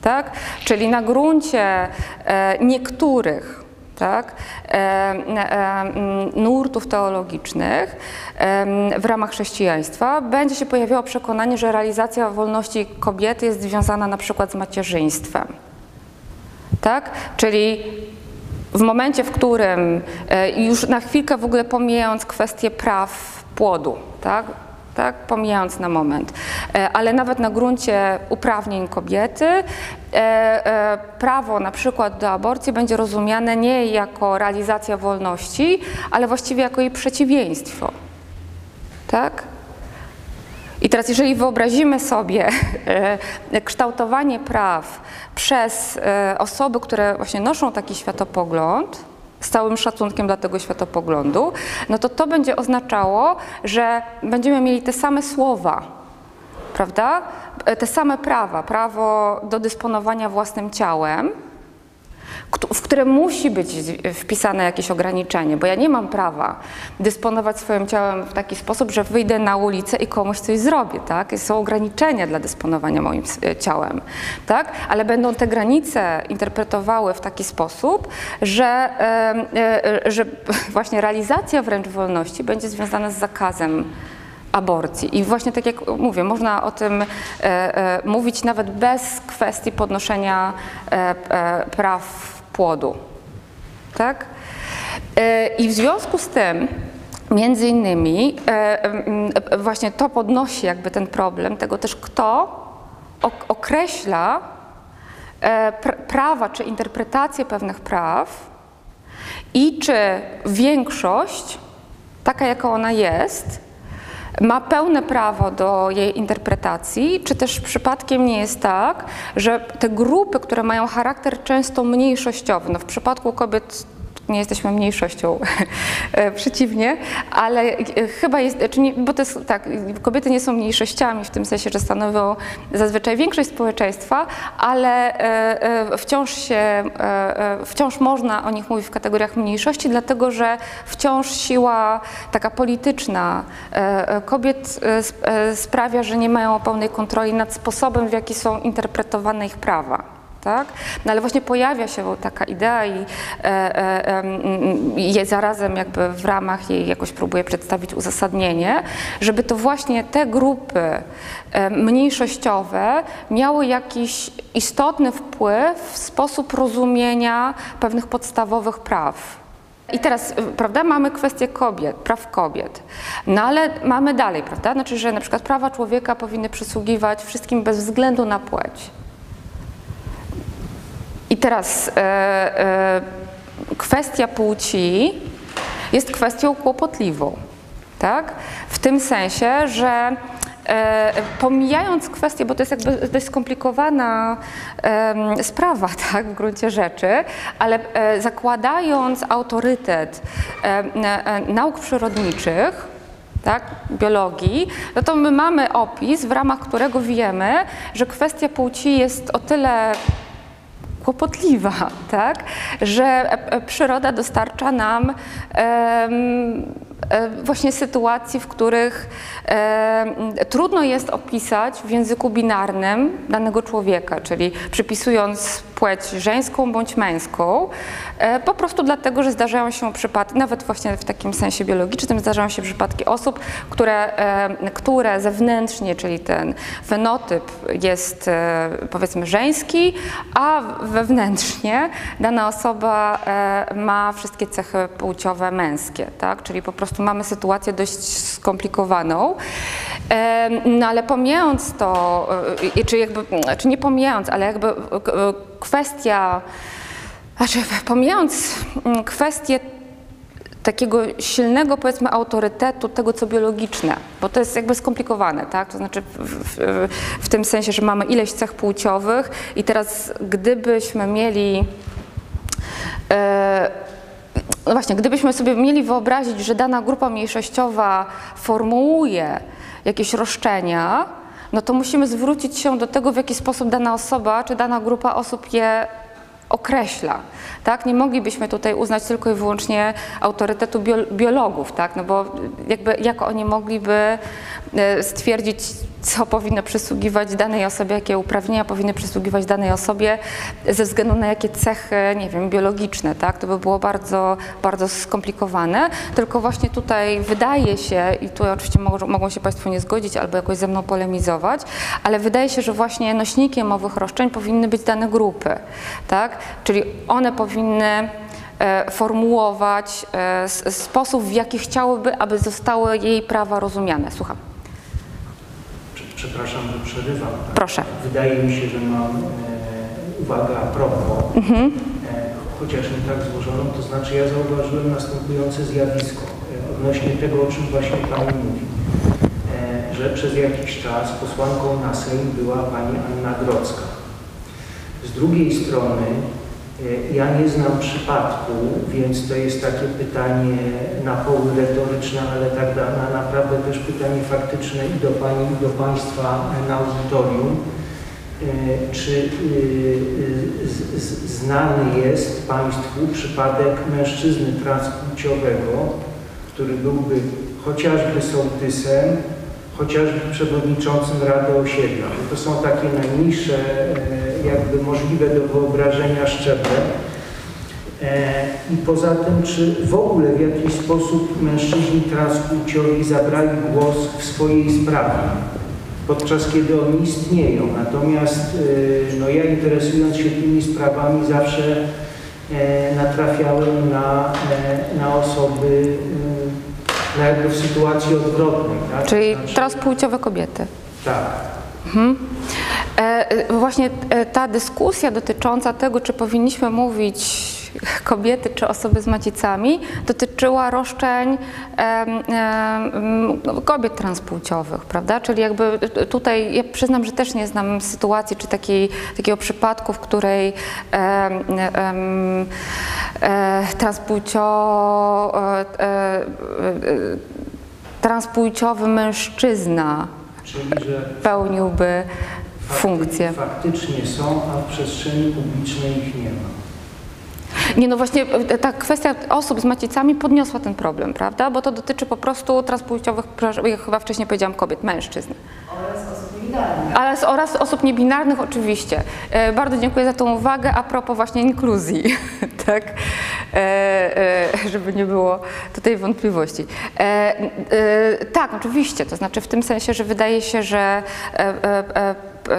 Tak? Czyli na gruncie e, niektórych tak, e, e, nurtów teologicznych w ramach chrześcijaństwa będzie się pojawiało przekonanie, że realizacja wolności kobiety jest związana na przykład z macierzyństwem. Tak? Czyli w momencie, w którym już na chwilkę w ogóle pomijając kwestię praw płodu, tak? Tak, pomijając na moment, E, ale nawet na gruncie uprawnień kobiety, e, e, prawo na przykład do aborcji będzie rozumiane nie jako realizacja wolności, ale właściwie jako jej przeciwieństwo. Tak? I teraz, jeżeli wyobrazimy sobie kształtowanie praw przez osoby, które właśnie noszą taki światopogląd, z całym szacunkiem dla tego światopoglądu, no to to będzie oznaczało, że będziemy mieli te same słowa, prawda? E, Te same prawa, prawo do dysponowania własnym ciałem, w które musi być wpisane jakieś ograniczenie, bo ja nie mam prawa dysponować swoim ciałem w taki sposób, że wyjdę na ulicę i komuś coś zrobię, tak? Są ograniczenia dla dysponowania moim e, ciałem, tak? Ale będą te granice interpretowały w taki sposób, że, e, e, że właśnie realizacja wręcz wolności będzie związana z zakazem aborcji. I właśnie tak jak mówię, można o tym mówić nawet bez kwestii podnoszenia praw płodu. Tak? E, I w związku z tym, między innymi, e, e, właśnie to podnosi jakby ten problem tego też, kto ok- określa pr- prawa czy interpretację pewnych praw i czy większość, taka jaka ona jest, ma pełne prawo do jej interpretacji, czy też przypadkiem nie jest tak, że te grupy, które mają charakter często mniejszościowy, no w przypadku kobiet nie jesteśmy mniejszością, e, przeciwnie, ale e, chyba jest, czy nie, bo to jest tak, kobiety nie są mniejszościami w tym sensie, że stanowią zazwyczaj większość społeczeństwa, ale e, wciąż się, wciąż można o nich mówić w kategoriach mniejszości, dlatego że wciąż siła taka polityczna kobiet sp- sprawia, że nie mają pełnej kontroli nad sposobem, w jaki są interpretowane ich prawa. Tak? No ale właśnie pojawia się taka idea i e, e, je zarazem jakby w ramach jej jakoś próbuje przedstawić uzasadnienie, żeby to właśnie te grupy e, mniejszościowe miały jakiś istotny wpływ w sposób rozumienia pewnych podstawowych praw. I teraz, y, prawda, mamy kwestię kobiet, praw kobiet, no ale mamy dalej, prawda, znaczy, że na przykład prawa człowieka powinny przysługiwać wszystkim bez względu na płeć. I teraz e, e, kwestia płci jest kwestią kłopotliwą, tak? W tym sensie, że e, pomijając kwestię, bo to jest jakby dość skomplikowana em, sprawa, tak, w gruncie rzeczy, ale e, zakładając autorytet e, e, nauk przyrodniczych, tak, biologii, no to my mamy opis, w ramach którego wiemy, że kwestia płci jest o tyle kłopotliwa, tak? że e, e, przyroda dostarcza nam właśnie sytuacji, w których em, trudno jest opisać w języku binarnym danego człowieka, czyli przypisując płeć żeńską bądź męską, e, po prostu dlatego, że zdarzają się przypadki, nawet właśnie w takim sensie biologicznym, zdarzają się przypadki osób, które, e, które zewnętrznie, czyli ten fenotyp jest e, powiedzmy żeński, a wewnętrznie dana osoba e, ma wszystkie cechy płciowe męskie, tak? Czyli po prostu mamy sytuację dość skomplikowaną. E, No ale pomijając to, e, czy jakby, czy nie pomijając, ale jakby e, kwestia, znaczy pomijając mm, kwestię takiego silnego, powiedzmy, autorytetu tego, co biologiczne, bo to jest jakby skomplikowane, tak? To znaczy w, w, w tym sensie, że mamy ileś cech płciowych i teraz gdybyśmy mieli e, no właśnie, gdybyśmy sobie mieli wyobrazić, że dana grupa mniejszościowa formułuje jakieś roszczenia, no to musimy zwrócić się do tego, w jaki sposób dana osoba czy dana grupa osób je określa. Tak? Nie moglibyśmy tutaj uznać tylko i wyłącznie autorytetu bio, biologów, tak? no bo jakby jak oni mogliby e, stwierdzić, co powinno przysługiwać danej osobie, jakie uprawnienia powinny przysługiwać danej osobie ze względu na jakie cechy, nie wiem, biologiczne, tak? To by było bardzo, bardzo skomplikowane, tylko właśnie tutaj wydaje się, i tu oczywiście mogą, się Państwo nie zgodzić albo jakoś ze mną polemizować, ale wydaje się, że właśnie nośnikiem owych roszczeń powinny być dane grupy, tak? Czyli one powinny e, formułować e, sposób, w jaki chciałyby, aby zostały jej prawa rozumiane. Słucham. Prze- Przepraszam, że przerywam. Proszę. Wydaje mi się, że mam e, uwagę a propos, Mhm. e, chociaż nie tak złożoną, to znaczy ja zauważyłem następujące zjawisko e, odnośnie tego, o czym właśnie Pani mówi, e, że przez jakiś czas posłanką na Sejm była Pani Anna Grodzka. Z drugiej strony ja nie znam przypadku, więc to jest takie pytanie na poły retoryczne, ale tak na, na naprawdę też pytanie faktyczne i do Pani, i do Państwa e, na audytorium. E, Czy z- znany jest Państwu przypadek mężczyzny transpłciowego, który byłby chociażby sołtysem, chociażby przewodniczącym Rady Osiedla? To są takie najniższe, e, jakby możliwe do wyobrażenia szczeble. E, I poza tym, czy w ogóle w jakiś sposób mężczyźni transpłciowi zabrali głos w swojej sprawie, podczas kiedy oni istnieją. Natomiast y, no, ja interesując się tymi sprawami zawsze e, natrafiałem na, e, na osoby no, jakby w sytuacji odwrotnej. Tak? Czyli Znaczy- transpłciowe kobiety. Tak. E, e, Właśnie e, ta dyskusja dotycząca tego, czy powinniśmy mówić kobiety czy osoby z macicami, dotyczyła roszczeń kobiet transpłciowych, prawda? Czyli jakby tutaj, ja przyznam, że też nie znam sytuacji czy takiej, takiego przypadku, w której e, transpłcio, e, e, transpłciowy mężczyzna Czyli, pełniłby funkcję. faktycznie są, a w przestrzeni publicznej ich nie ma. Nie, no właśnie e, ta kwestia osób z macicami podniosła ten problem, prawda? Bo to dotyczy po prostu transpłciowych, jak chyba wcześniej powiedziałam, kobiet, mężczyzn. oraz osób niebinarnych. Ale z, oraz osób niebinarnych oczywiście. E, bardzo dziękuję za tą uwagę a propos właśnie inkluzji, tak? E, żeby nie było tutaj wątpliwości. Tak, oczywiście, to znaczy w tym sensie, że wydaje się, że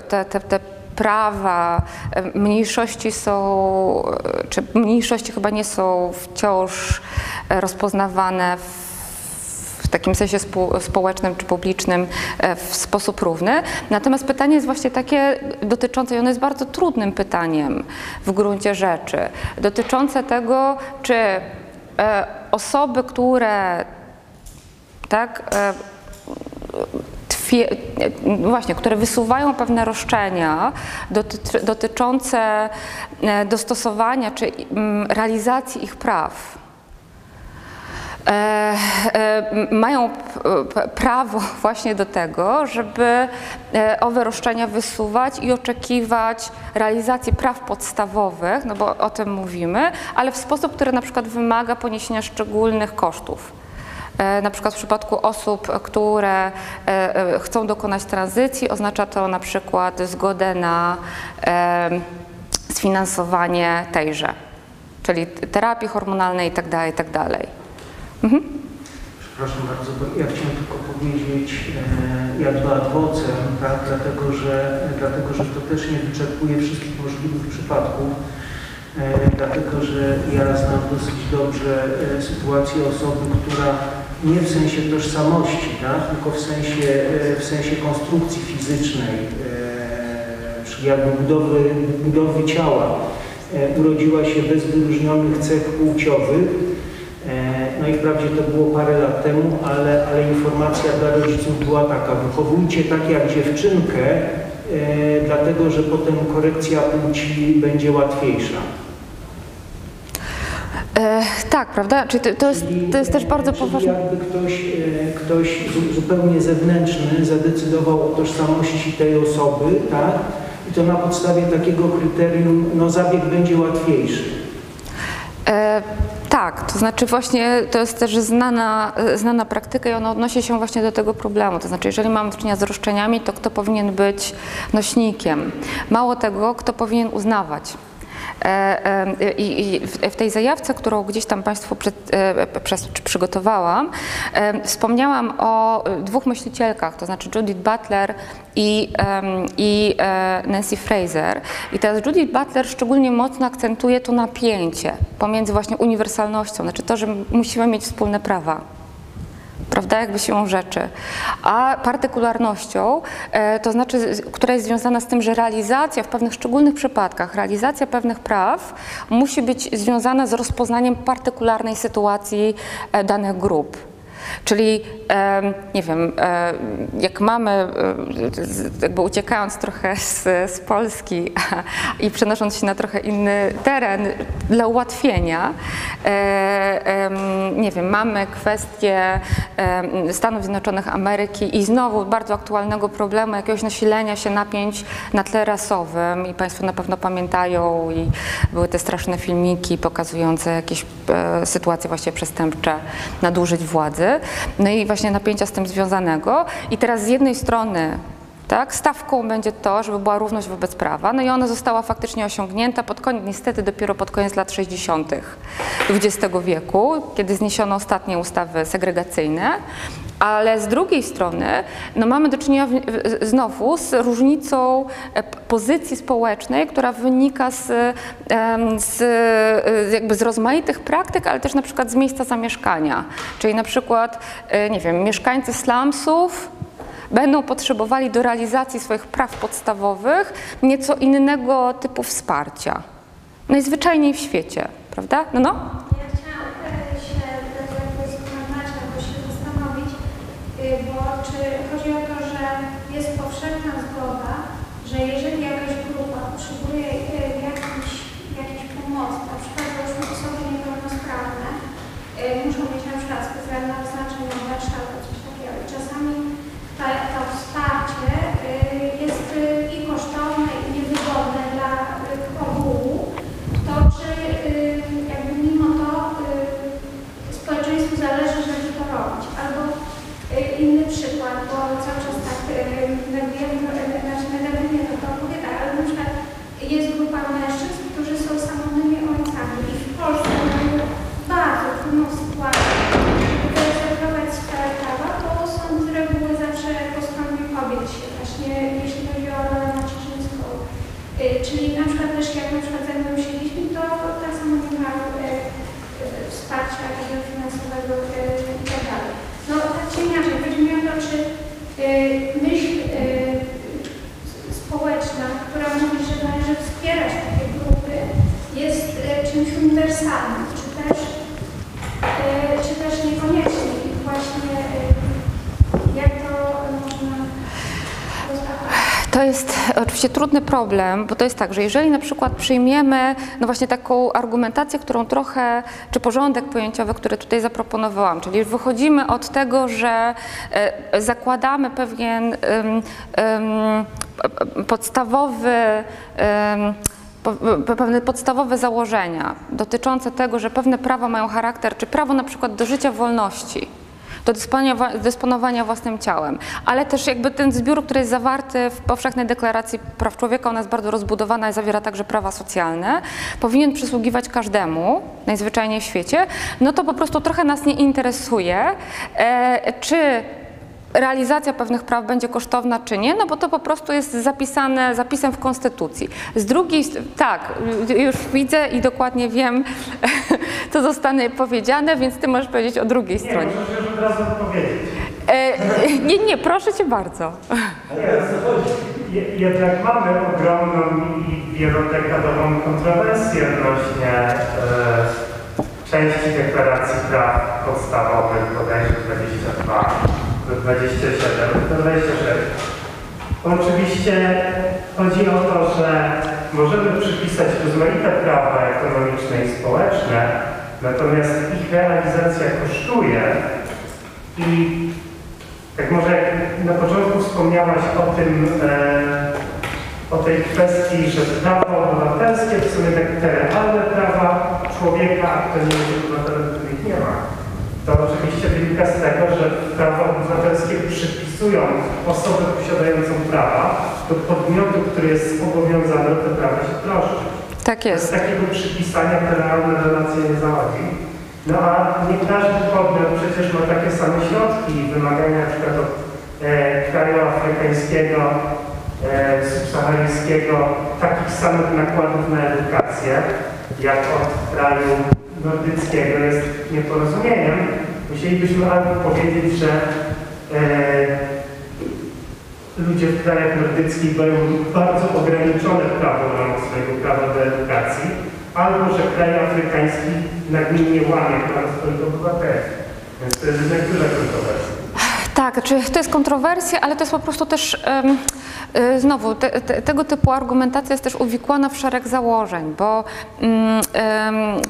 te, te, te prawa e, mniejszości są, e, czy mniejszości chyba nie są wciąż e, rozpoznawane w w takim sensie spo- społecznym czy publicznym w sposób równy. Natomiast pytanie jest właśnie takie dotyczące, i ono jest bardzo trudnym pytaniem w gruncie rzeczy, dotyczące tego, czy osoby, które tak, właśnie, które wysuwają pewne roszczenia dotyczące e, dostosowania czy mm, realizacji ich praw, e, e, mają prawo właśnie do tego, żeby e, owe roszczenia wysuwać i oczekiwać realizacji praw podstawowych, no bo o tym mówimy, ale w sposób, który na przykład wymaga poniesienia szczególnych kosztów. E, Na przykład w przypadku osób, które e, e, chcą dokonać tranzycji, oznacza to na przykład zgodę na sfinansowanie tejże, czyli terapii hormonalnej itd. itd. Przepraszam bardzo, bo ja chciałem tylko powiedzieć e, jakby ad vocem, tak, dlatego, że, dlatego że to też nie wyczerpuje wszystkich możliwych przypadków, dlatego że ja znam dosyć dobrze e, sytuację osoby, która nie w sensie tożsamości, tak, tylko w sensie, e, w sensie konstrukcji fizycznej, e, czyli jakby budowy, budowy ciała, e, urodziła się bez wyróżnionych cech płciowych, E, No i wprawdzie to było parę lat temu, ale, ale informacja dla rodziców była taka, wychowujcie tak jak dziewczynkę, e, dlatego że potem korekcja płci będzie łatwiejsza. E, tak, prawda? Czyli to, to, jest, to jest też bardzo czyli poważne. jakby ktoś, e, ktoś zu- zupełnie zewnętrzny zadecydował o tożsamości tej osoby, tak? I to na podstawie takiego kryterium, no zabieg będzie łatwiejszy. E, Tak, to znaczy właśnie to jest też znana, znana praktyka i ona odnosi się właśnie do tego problemu. To znaczy, jeżeli mamy do czynienia z roszczeniami, to kto powinien być nośnikiem? Mało tego, kto powinien uznawać. E, e, I w tej zajawce, którą gdzieś tam Państwu e, przygotowałam, wspomniałam o dwóch myślicielkach, to znaczy Judith Butler i, i Nancy Fraser. I teraz Judith Butler szczególnie mocno akcentuje to napięcie pomiędzy właśnie uniwersalnością, znaczy to, że musimy mieć wspólne prawa prawda, jakby siłą rzeczy, a partykularnością, e, to znaczy, która jest związana z tym, że realizacja w pewnych szczególnych przypadkach, realizacja pewnych praw musi być związana z rozpoznaniem partykularnej sytuacji e, danych grup. Czyli, nie wiem, jak mamy, e, jakby uciekając trochę z, z Polski i przenosząc się na trochę inny teren dla ułatwienia, e, nie wiem, mamy kwestię Stanów Zjednoczonych Ameryki i znowu bardzo aktualnego problemu jakiegoś nasilenia się napięć na tle rasowym i Państwo na pewno pamiętają i były te straszne filmiki pokazujące jakieś e, sytuacje właśnie przestępcze nadużyć władzy, no i właśnie napięcia z tym związanego. I teraz z jednej strony tak, stawką będzie to, żeby była równość wobec prawa. No i ona została faktycznie osiągnięta pod koniec, niestety dopiero pod koniec lat 60. XX wieku, kiedy zniesiono ostatnie ustawy segregacyjne. Ale z drugiej strony no mamy do czynienia w, znowu z różnicą e, pozycji społecznej, która wynika z, z, e, jakby z rozmaitych praktyk, ale też na przykład z miejsca zamieszkania. Czyli na przykład, e, nie wiem, mieszkańcy slumsów będą potrzebowali do realizacji swoich praw podstawowych nieco innego typu wsparcia. Najzwyczajniej w świecie, prawda? No, no. E, y, bo czy chodzi o to, że jest powszechna zgoda, że jeżeli jakaś grupa potrzebuje y, jakiejś, jakiejś pomocy, na przykład osoby niepełnosprawne, y, muszą mieć na przykład specjalne oznaczenie warsztatu, okay? Jest oczywiście trudny problem, bo to jest tak, że jeżeli na przykład przyjmiemy no właśnie taką argumentację, którą trochę, czy porządek pojęciowy, który tutaj zaproponowałam, czyli wychodzimy od tego, że e, zakładamy pewien em, p- podstawowy pe- pewne podstawowe założenia dotyczące tego, że pewne prawa mają charakter, czy prawo na przykład do życia wolności, do dysponowania, własnym ciałem, ale też jakby ten zbiór, który jest zawarty w Powszechnej Deklaracji Praw Człowieka, ona jest bardzo rozbudowana i zawiera także prawa socjalne, powinien przysługiwać każdemu, najzwyczajniej w świecie, no to po prostu trochę nas nie interesuje, e, czy realizacja pewnych praw będzie kosztowna czy nie, no bo to po prostu jest zapisane zapisem w Konstytucji. Z drugiej strony, tak, już widzę i dokładnie wiem, co zostanie powiedziane, więc ty możesz powiedzieć o drugiej Nie, stronie. możesz od razu odpowiedzieć. E, nie, nie, proszę cię bardzo. Nie, je- jednak mamy ogromną i wielodekadową kontrowersję odnośnie e, części deklaracji praw podstawowych, bodajże 22 do 27, do 26. Oczywiście chodzi o to, że możemy przypisać rozmaite prawa ekonomiczne i społeczne, natomiast ich realizacja kosztuje i tak może jak na początku wspomniałaś o tym, e, o tej kwestii, że prawa obywatelskie to są jednak te realne prawa, człowieka, a kto nie jest obywatelem, których nie ma. To oczywiście wynika z tego, że prawa obywatelskie przypisują osobę posiadającą prawa do podmiotu, który jest zobowiązany o te prawa się troszczyć. Tak Z jest. takiego przypisania realne relacje nie zachodzi. No a nie każdy podmiot przecież ma takie same środki i wymagania na przykład od e, kraju afrykańskiego, e, subsaharyjskiego takich samych nakładów na edukację, jak od kraju nordyckiego jest nieporozumieniem. Musielibyśmy albo powiedzieć, że e, ludzie w krajach nordyckich mają bardzo ograniczone prawo ramach swojego prawa do edukacji, albo że kraj afrykański nagminnie łamie prawa swoich obywateli. Więc to jest duża kontrowersja. Tak, czy to jest kontrowersja, ale to jest po prostu też y, znowu te, te, tego typu argumentacja jest też uwikłana w szereg założeń, bo mm,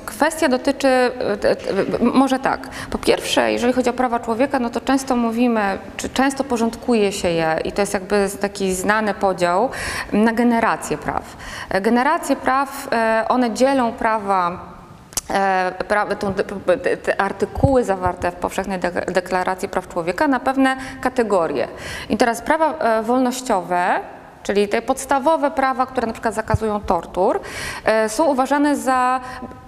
kwestia dotyczy, y, może tak, po pierwsze, jeżeli chodzi o prawa człowieka, no to często mówimy, czy często porządkuje się je i to jest jakby taki znany podział na generacje praw. Generacje praw, e, one dzielą prawa te, te artykuły zawarte w Powszechnej Dek- Deklaracji Praw Człowieka na pewne kategorie. I teraz prawa e, wolnościowe, czyli te podstawowe prawa, które na przykład zakazują tortur, e, są uważane za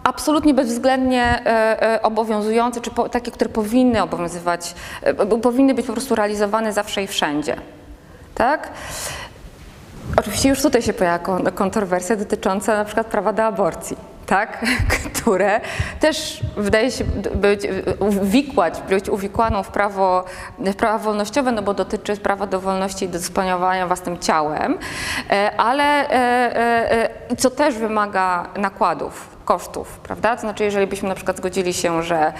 absolutnie bezwzględnie e, e, obowiązujące, czy takie, które powinny obowiązywać, e, powinny być po prostu realizowane zawsze i wszędzie. Tak? Oczywiście już tutaj się pojawia kon- kontrowersja dotycząca na przykład prawa do aborcji, tak? które też wydaje się być, uwikłać, być uwikłaną w prawo, w prawa wolnościowe, no bo dotyczy prawa do wolności i do dysponowania własnym ciałem, e, ale e, e, co też wymaga nakładów, kosztów, prawda? To znaczy, jeżeli byśmy na przykład zgodzili się, że e,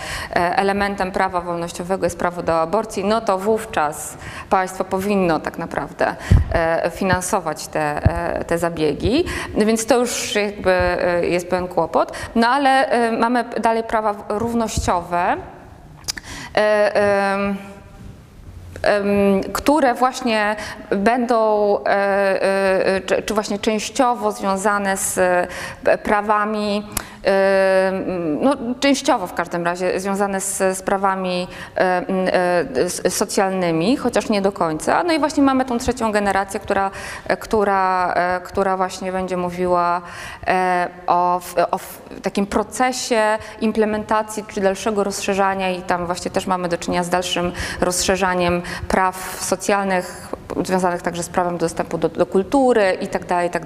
elementem prawa wolnościowego jest prawo do aborcji, no to wówczas państwo powinno tak naprawdę e, finansować te, e, te zabiegi, No więc to już jakby jest pewien kłopot. No ale mamy dalej prawa równościowe. E, które właśnie będą, e, e, czy, czy właśnie częściowo związane z e, prawami, e, no częściowo w każdym razie związane z, z prawami e, m, e, s- socjalnymi, chociaż nie do końca. No i właśnie mamy tą trzecią generację, która, która, e, która właśnie będzie mówiła e, o, o takim procesie implementacji czy dalszego rozszerzania i tam właśnie też mamy do czynienia z dalszym rozszerzaniem praw socjalnych związanych także z prawem dostępu do, do kultury i tak dalej, i tak.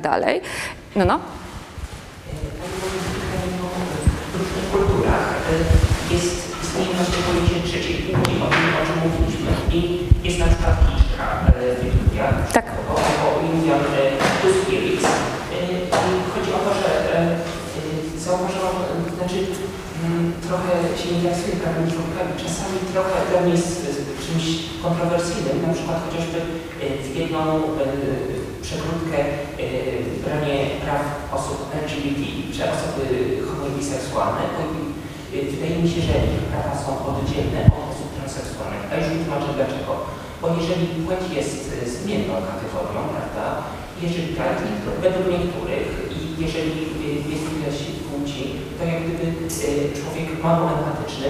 No, no. Jest, istnieje właśnie pojęcie trzeciej płci, o tym, o czym mówiliśmy. I jest na przykład liczka w Indiach, Tak. o, o Indian y, Two Spirits. Y, I chodzi o to, że y, y, zauważyłam, y, znaczy mm, trochę się nie interesuję prawem człowieka i czasami trochę dla mnie jest y, czymś kontrowersyjnym, na przykład chociażby y, w jedną y, przekrótkę y, branie praw osób LGBT, czy osoby homo wydaje mi się, że ich prawa są oddzielne od osób transseksualnych. A już wytłumaczę dlaczego. Bo jeżeli płeć jest y, zmienną kategorią, prawda, jeżeli tak, według niektórych i jeżeli y, jest ileś płci, to jak gdyby y, człowiek mało empatyczny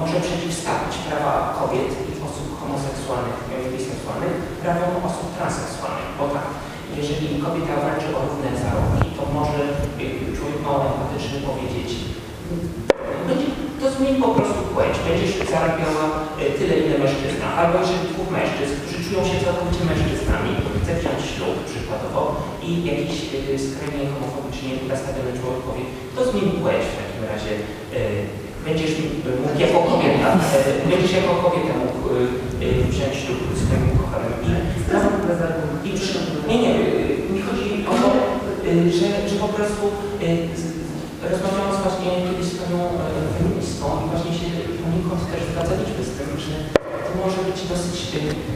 może przeciwstawić prawa kobiet i osób homoseksualnych biseksualnych prawom osób transseksualnych. Bo tak, jeżeli kobieta walczy o równe zarobki, to może człowiek mało empatyczny powiedzieć to zmieni po prostu płeć. Będziesz zarabiała y, tyle, ile mężczyzna. Albo jeżeli dwóch mężczyzn, którzy czują się całkowicie mężczyznami, chce wziąć ślub przykładowo i jakiś y, skrajnie homofobicznie nastawiony człowiek powie, to zmieni płeć w takim razie. Y, Będziesz mógł jako kobieta, będziesz jako kobieta mógł wziąć ślub z swoim ukochanym. I, i przy, nie, nie, mi chodzi o to, że, że po prostu rozmawiałam z właśnie kiedyś z panią feministką i właśnie się poniekąd też zgadzaliśmy z tym, że to może być dosyć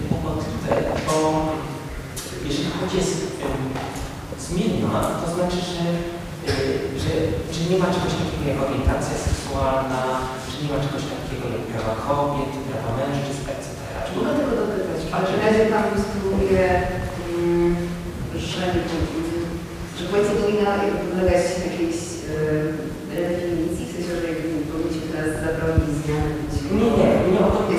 kłopotliwe, bo jeżeli płeć jest zmienna, to znaczy, że, że, że nie ma czegoś takiego jak orientacja seksualna, że nie ma czegoś takiego jak prawa kobiet, prawa mężczyzn, etc. Mogę tego dopytać, ale że razie Pan spróbuje, mm, że, że płeć powinna podlegać jakiejś y, religii zabroni zmiany. Nie, nie, nie o to chodzi.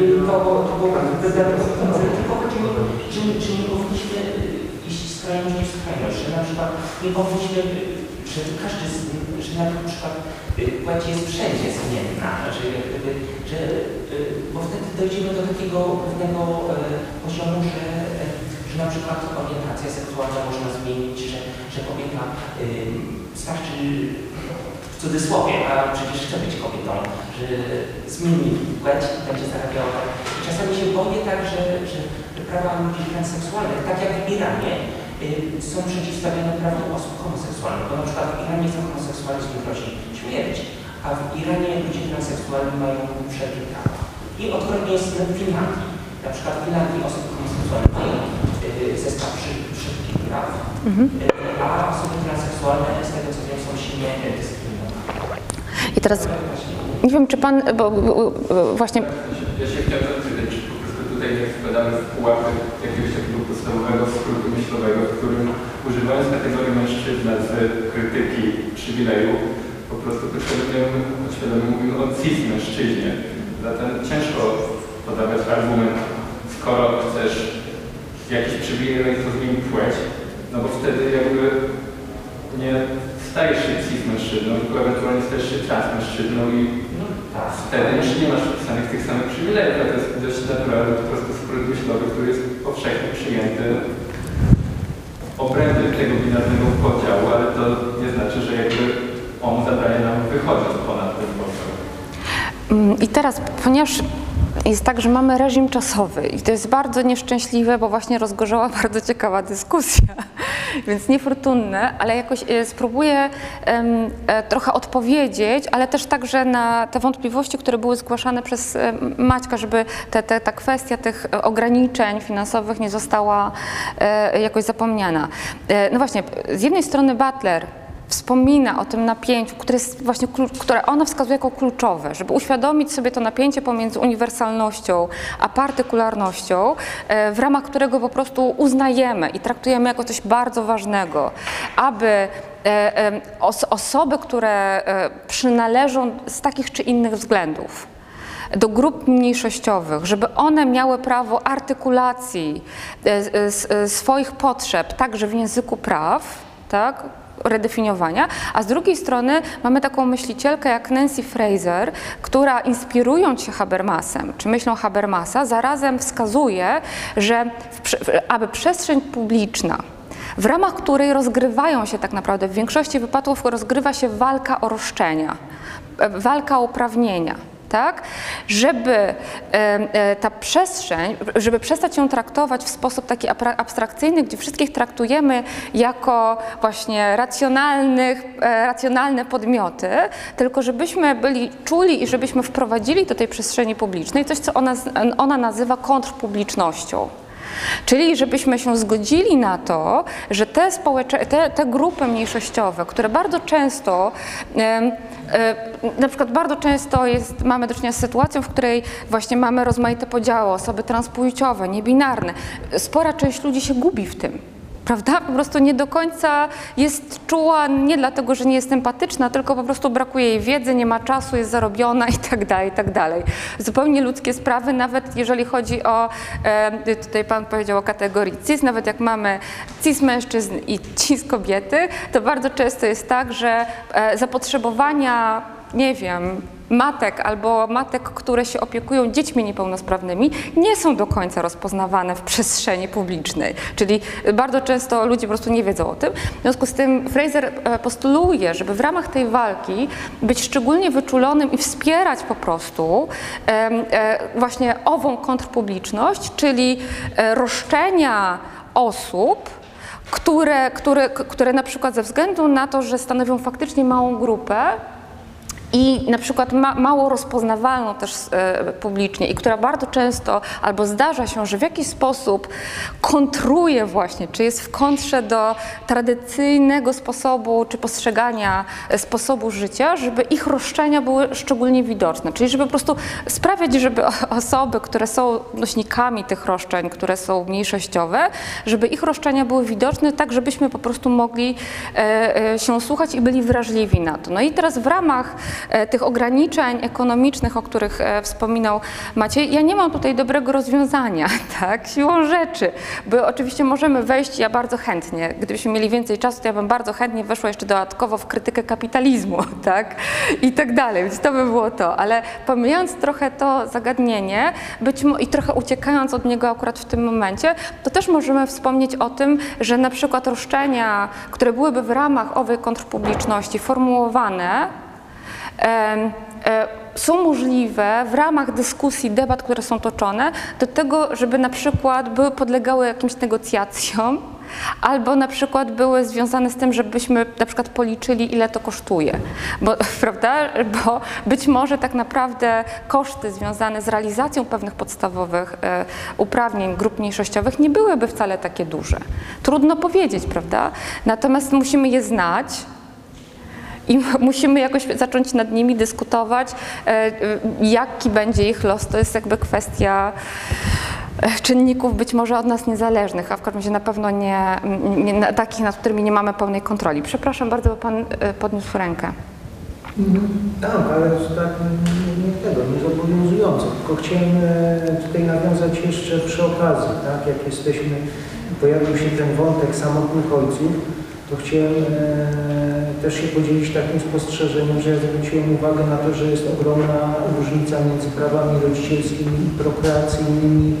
I do- to, to było bardzo rozwiązanie, tylko chodzi o to, czy, czy nie powinniśmy y, iść z skrajności w skrajność, że na przykład nie powinniśmy, y, że każdy, z, że na przykład y, płeć jest wszędzie zmienna, że, że, y, bo wtedy dojdziemy do takiego pewnego y, poziomu, że, y, że na przykład orientacja seksualna można zmienić, że, że kobieta y, starczy w cudzysłowie, a przecież chce być kobietą, że zmieni płeć i będzie zarabiała. Czasami się boję tak, że, że prawa ludzi transseksualnych, tak jak w Iranie, y, są przeciwstawione prawom osób homoseksualnych, bo na przykład w Iranie za homoseksualizm grozi śmierć, a w Iranie ludzie transseksualni mają wszelkie prawa. I odwrotnie jest w Finlandii. Na przykład w Finlandii osoby homoseksualne mają zestaw wszelkich praw, y, a osoby transseksualne z tego co wiem są silnie dyskryminowane. I teraz nie wiem, czy pan, bo, właśnie Ja się chciałem zapytać, czy po prostu tutaj nie wpadamy w pułapy jakiegoś takiego podstawowego skrótu myślowego, w którym używając kategorii mężczyzna z krytyki przywileju, po prostu podświadomie, podświadomie mówimy o cis mężczyźnie. Zatem ciężko podawać argument, skoro chcesz jakiś przywilej, to zmieni płeć, no bo wtedy jakby nie stajesz się cis mężczyzną, tylko ewentualnie stajesz się trans mężczyzną i No tak. Wtedy już nie masz wpisanych tych samych przywilejów, a to jest dość naturalny po prostu skrót myślowy, który jest powszechnie przyjęty obrębem tego binarnego podziału, ale to nie znaczy, że jakby on zadaje nam wychodzić ponad ten podział. Mm, I teraz, ponieważ jest tak, że mamy reżim czasowy i to jest bardzo nieszczęśliwe, bo właśnie rozgorzała bardzo ciekawa dyskusja, więc niefortunne, ale jakoś e, spróbuję e, trochę odpowiedzieć, ale też także na te wątpliwości, które były zgłaszane przez e, Maćka, żeby te, te, ta kwestia tych ograniczeń finansowych nie została jakoś zapomniana. No właśnie, z jednej strony Butler wspomina o tym napięciu, które, jest właśnie, które ona wskazuje jako kluczowe, żeby uświadomić sobie to napięcie pomiędzy uniwersalnością a partykularnością, e, w ramach którego po prostu uznajemy i traktujemy jako coś bardzo ważnego, aby e, e, os- osoby, które przynależą z takich czy innych względów, do grup mniejszościowych, żeby one miały prawo artykulacji swoich potrzeb także w języku praw, tak? Redefiniowania, a z drugiej strony mamy taką myślicielkę jak Nancy Fraser, która inspirując się Habermasem, czy myślą Habermasa, zarazem wskazuje, że w, aby przestrzeń publiczna w ramach której rozgrywają się tak naprawdę, w większości wypadków rozgrywa się walka o roszczenia, e, walka o uprawnienia. Tak? Żeby e, ta przestrzeń, żeby przestać ją traktować w sposób taki abstrakcyjny, gdzie wszystkich traktujemy jako właśnie racjonalnych, e, racjonalne podmioty, tylko żebyśmy byli czuli i żebyśmy wprowadzili do tej przestrzeni publicznej coś, co ona, ona nazywa kontrpublicznością. Czyli żebyśmy się zgodzili na to, że te, społecze- te, te grupy mniejszościowe, które bardzo często, em, e, na przykład bardzo często jest, mamy do czynienia z sytuacją, w której właśnie mamy rozmaite podziały, osoby transpłciowe, niebinarne. Spora część ludzi się gubi w tym. Prawda? Po prostu nie do końca jest czuła, nie dlatego, że nie jest empatyczna, tylko po prostu brakuje jej wiedzy, nie ma czasu, jest zarobiona i tak dalej, i tak dalej. Zupełnie ludzkie sprawy, nawet jeżeli chodzi o, e, tutaj Pan powiedział o kategorii cis, nawet jak mamy cis mężczyzn i cis kobiety, to bardzo często jest tak, że e, zapotrzebowania, nie wiem, matek albo matek, które się opiekują dziećmi niepełnosprawnymi, nie są do końca rozpoznawane w przestrzeni publicznej. Czyli bardzo często ludzie po prostu nie wiedzą o tym. W związku z tym Fraser e, postuluje, żeby w ramach tej walki być szczególnie wyczulonym i wspierać po prostu e, właśnie ową kontrpubliczność, czyli e, roszczenia osób, które, które, które na przykład ze względu na to, że stanowią faktycznie małą grupę, i na przykład ma, mało rozpoznawalną też e, publicznie i która bardzo często albo zdarza się, że w jakiś sposób kontruje właśnie, czy jest w kontrze do tradycyjnego sposobu czy postrzegania e, sposobu życia, żeby ich roszczenia były szczególnie widoczne. Czyli żeby po prostu sprawiać, żeby osoby, które są nośnikami tych roszczeń, które są mniejszościowe, żeby ich roszczenia były widoczne tak, żebyśmy po prostu mogli e, się słuchać i byli wrażliwi na to. No i teraz w ramach tych ograniczeń ekonomicznych, o których e, wspominał Maciej, ja nie mam tutaj dobrego rozwiązania, tak, siłą rzeczy, bo oczywiście możemy wejść, ja bardzo chętnie, gdybyśmy mieli więcej czasu, to ja bym bardzo chętnie weszła jeszcze dodatkowo w krytykę kapitalizmu, tak, i tak dalej, więc to by było to, ale pomijając trochę to zagadnienie być i trochę uciekając od niego akurat w tym momencie, to też możemy wspomnieć o tym, że na przykład roszczenia, które byłyby w ramach owej kontrpubliczności formułowane, e, są możliwe w ramach dyskusji, debat, które są toczone, do tego, żeby na przykład były podlegały jakimś negocjacjom, albo na przykład były związane z tym, żebyśmy na przykład policzyli, ile to kosztuje. Bo, prawda? Bo być może tak naprawdę koszty związane z realizacją pewnych podstawowych e, uprawnień grup mniejszościowych nie byłyby wcale takie duże. Trudno powiedzieć, prawda? Natomiast musimy je znać, i musimy jakoś zacząć nad nimi dyskutować, e, e, jaki będzie ich los. To jest jakby kwestia e, czynników być może od nas niezależnych, a w każdym razie na pewno nie, nie takich, nad którymi nie mamy pełnej kontroli. Przepraszam bardzo, bo Pan podniósł rękę. Tak, ale tak nie, nie tego, nie zobowiązujące. Tylko chciałem tutaj nawiązać jeszcze przy okazji, tak, jak jesteśmy, pojawił się ten wątek samotnych ojców, to chciałem też się podzielić takim spostrzeżeniem, że ja zwróciłem uwagę na to, że jest ogromna różnica między prawami rodzicielskimi i prokreacyjnymi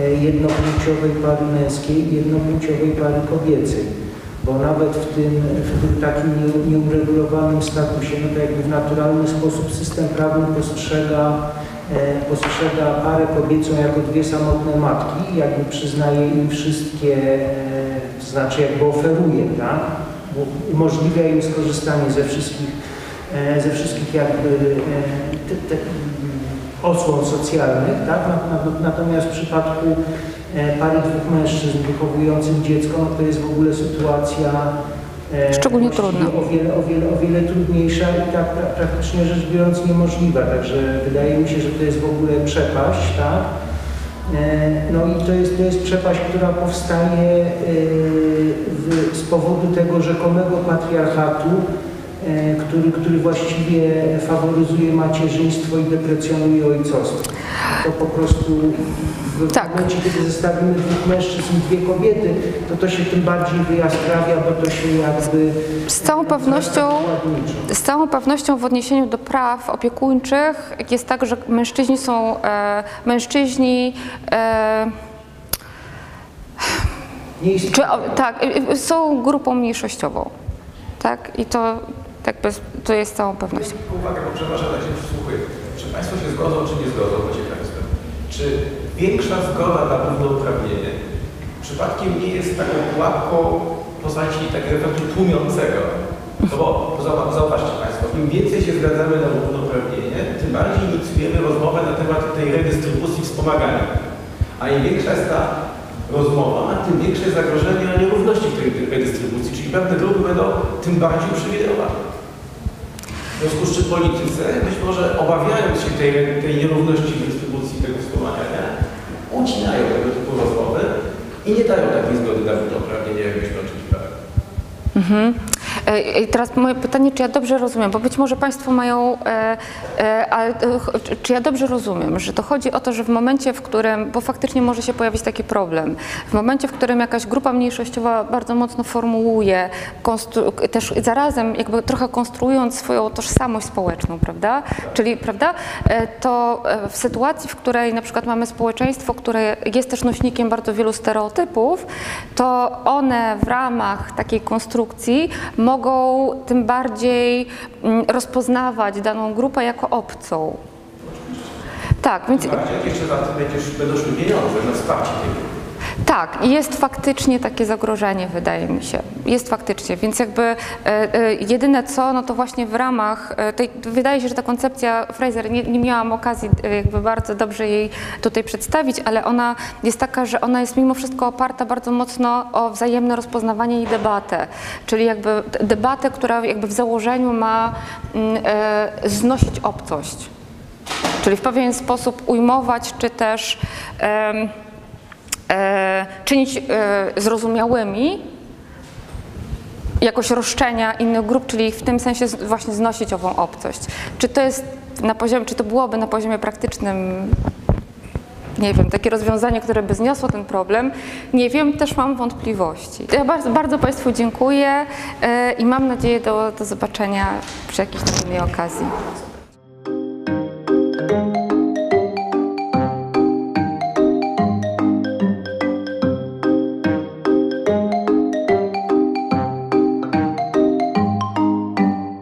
e, jednopłciowej pary męskiej i jednopłciowej pary kobiecej bo nawet w tym, w tym takim nie- nieuregulowanym statusie, no to jakby w naturalny sposób system prawny postrzega, e, postrzega parę kobiecą jako dwie samotne matki, jakby przyznaje im wszystkie, e, znaczy jakby oferuje, tak? Umożliwia im skorzystanie ze wszystkich, e, ze wszystkich jakby e, te, te, osłon socjalnych, tak? Na- na- Natomiast w przypadku e, pary dwóch mężczyzn wychowujących dziecko, no to jest w ogóle sytuacja Szczególnie trudna. O wiele, o, wiele, o wiele trudniejsza i tak pra, praktycznie rzecz biorąc niemożliwa. Także wydaje mi się, że to jest w ogóle przepaść, tak? E, No i to jest, to jest przepaść, która powstaje e, z powodu tego rzekomego patriarchatu, który, który właściwie faworyzuje macierzyństwo i deprecjonuje ojcostwo. To po prostu w Tak. momencie, kiedy zestawimy dwóch mężczyzn i dwie kobiety, to to się tym bardziej wyjaskrawia, bo to się jakby... Z całą pewnością. Z całą pewnością w odniesieniu do praw opiekuńczych jest tak, że mężczyźni są e, mężczyźni. E, czy, o, tak, e, e, są grupą mniejszościową. Tak? I to, jakby, to jest całą pewnością. Uwaga, bo przepraszam, tak się przysłuchuję. Czy Państwo się zgodzą, czy nie zgodzą, bo Państwem? Czy większa zgoda na równouprawnienie przypadkiem nie jest taką pułapką postaci takiego efektu tłumiącego? No bo zauwa- zauważcie Państwo, im więcej się zgadzamy na równouprawnienie, tym bardziej inicjujemy rozmowę na temat tej redystrybucji wspomagania. A im większa jest ta rozmowa, tym większe zagrożenie na nierówności w tej redystrybucji, czyli pewne grupy będą tym bardziej uprzywilejowane. W związku z czym politycy, być może obawiając się tej, tej nierówności w dystrybucji tego wspomagania, ucinają tego typu rozmowy i nie dają takiej zgody na równouprawnienie, jakbyśmy oczekiwali. Mhm. E, I teraz moje pytanie, czy ja dobrze rozumiem, bo być może Państwo mają, e, e, ale e, ch- czy- ja dobrze rozumiem, że to chodzi o to, że w momencie, w którym, bo faktycznie może się pojawić taki problem, w momencie, w którym jakaś grupa mniejszościowa bardzo mocno formułuje, też zarazem jakby trochę konstruując swoją tożsamość społeczną, prawda? Czyli, prawda, e, to e, w sytuacji, w której na przykład mamy społeczeństwo, które jest też nośnikiem bardzo wielu stereotypów, to one w ramach takiej konstrukcji mogą tym bardziej mm, rozpoznawać daną grupę jako obcą. Tak, więc bardziej, jak jeszcze za tym będziesz, będą szły pieniądze na wsparcie tej grupy. Tak, jest faktycznie takie zagrożenie, wydaje mi się. Jest faktycznie, więc jakby e, e, jedyne co, no to właśnie w ramach e, tej, wydaje się, że ta koncepcja Fraser, nie, nie miałam okazji jakby bardzo dobrze jej tutaj przedstawić, ale ona jest taka, że ona jest mimo wszystko oparta bardzo mocno o wzajemne rozpoznawanie i debatę, czyli jakby debatę, która jakby w założeniu ma mm, znosić obcość. Czyli w pewien sposób ujmować, czy też czynić e, zrozumiałymi jakoś roszczenia innych grup, czyli w tym sensie właśnie znosić ową obcość. Czy to jest na poziomie, czy to byłoby na poziomie praktycznym nie wiem, takie rozwiązanie, które by zniosło ten problem, nie wiem, też mam wątpliwości. Ja bardzo, bardzo Państwu dziękuję e, i mam nadzieję do, do zobaczenia przy jakiejś innej okazji.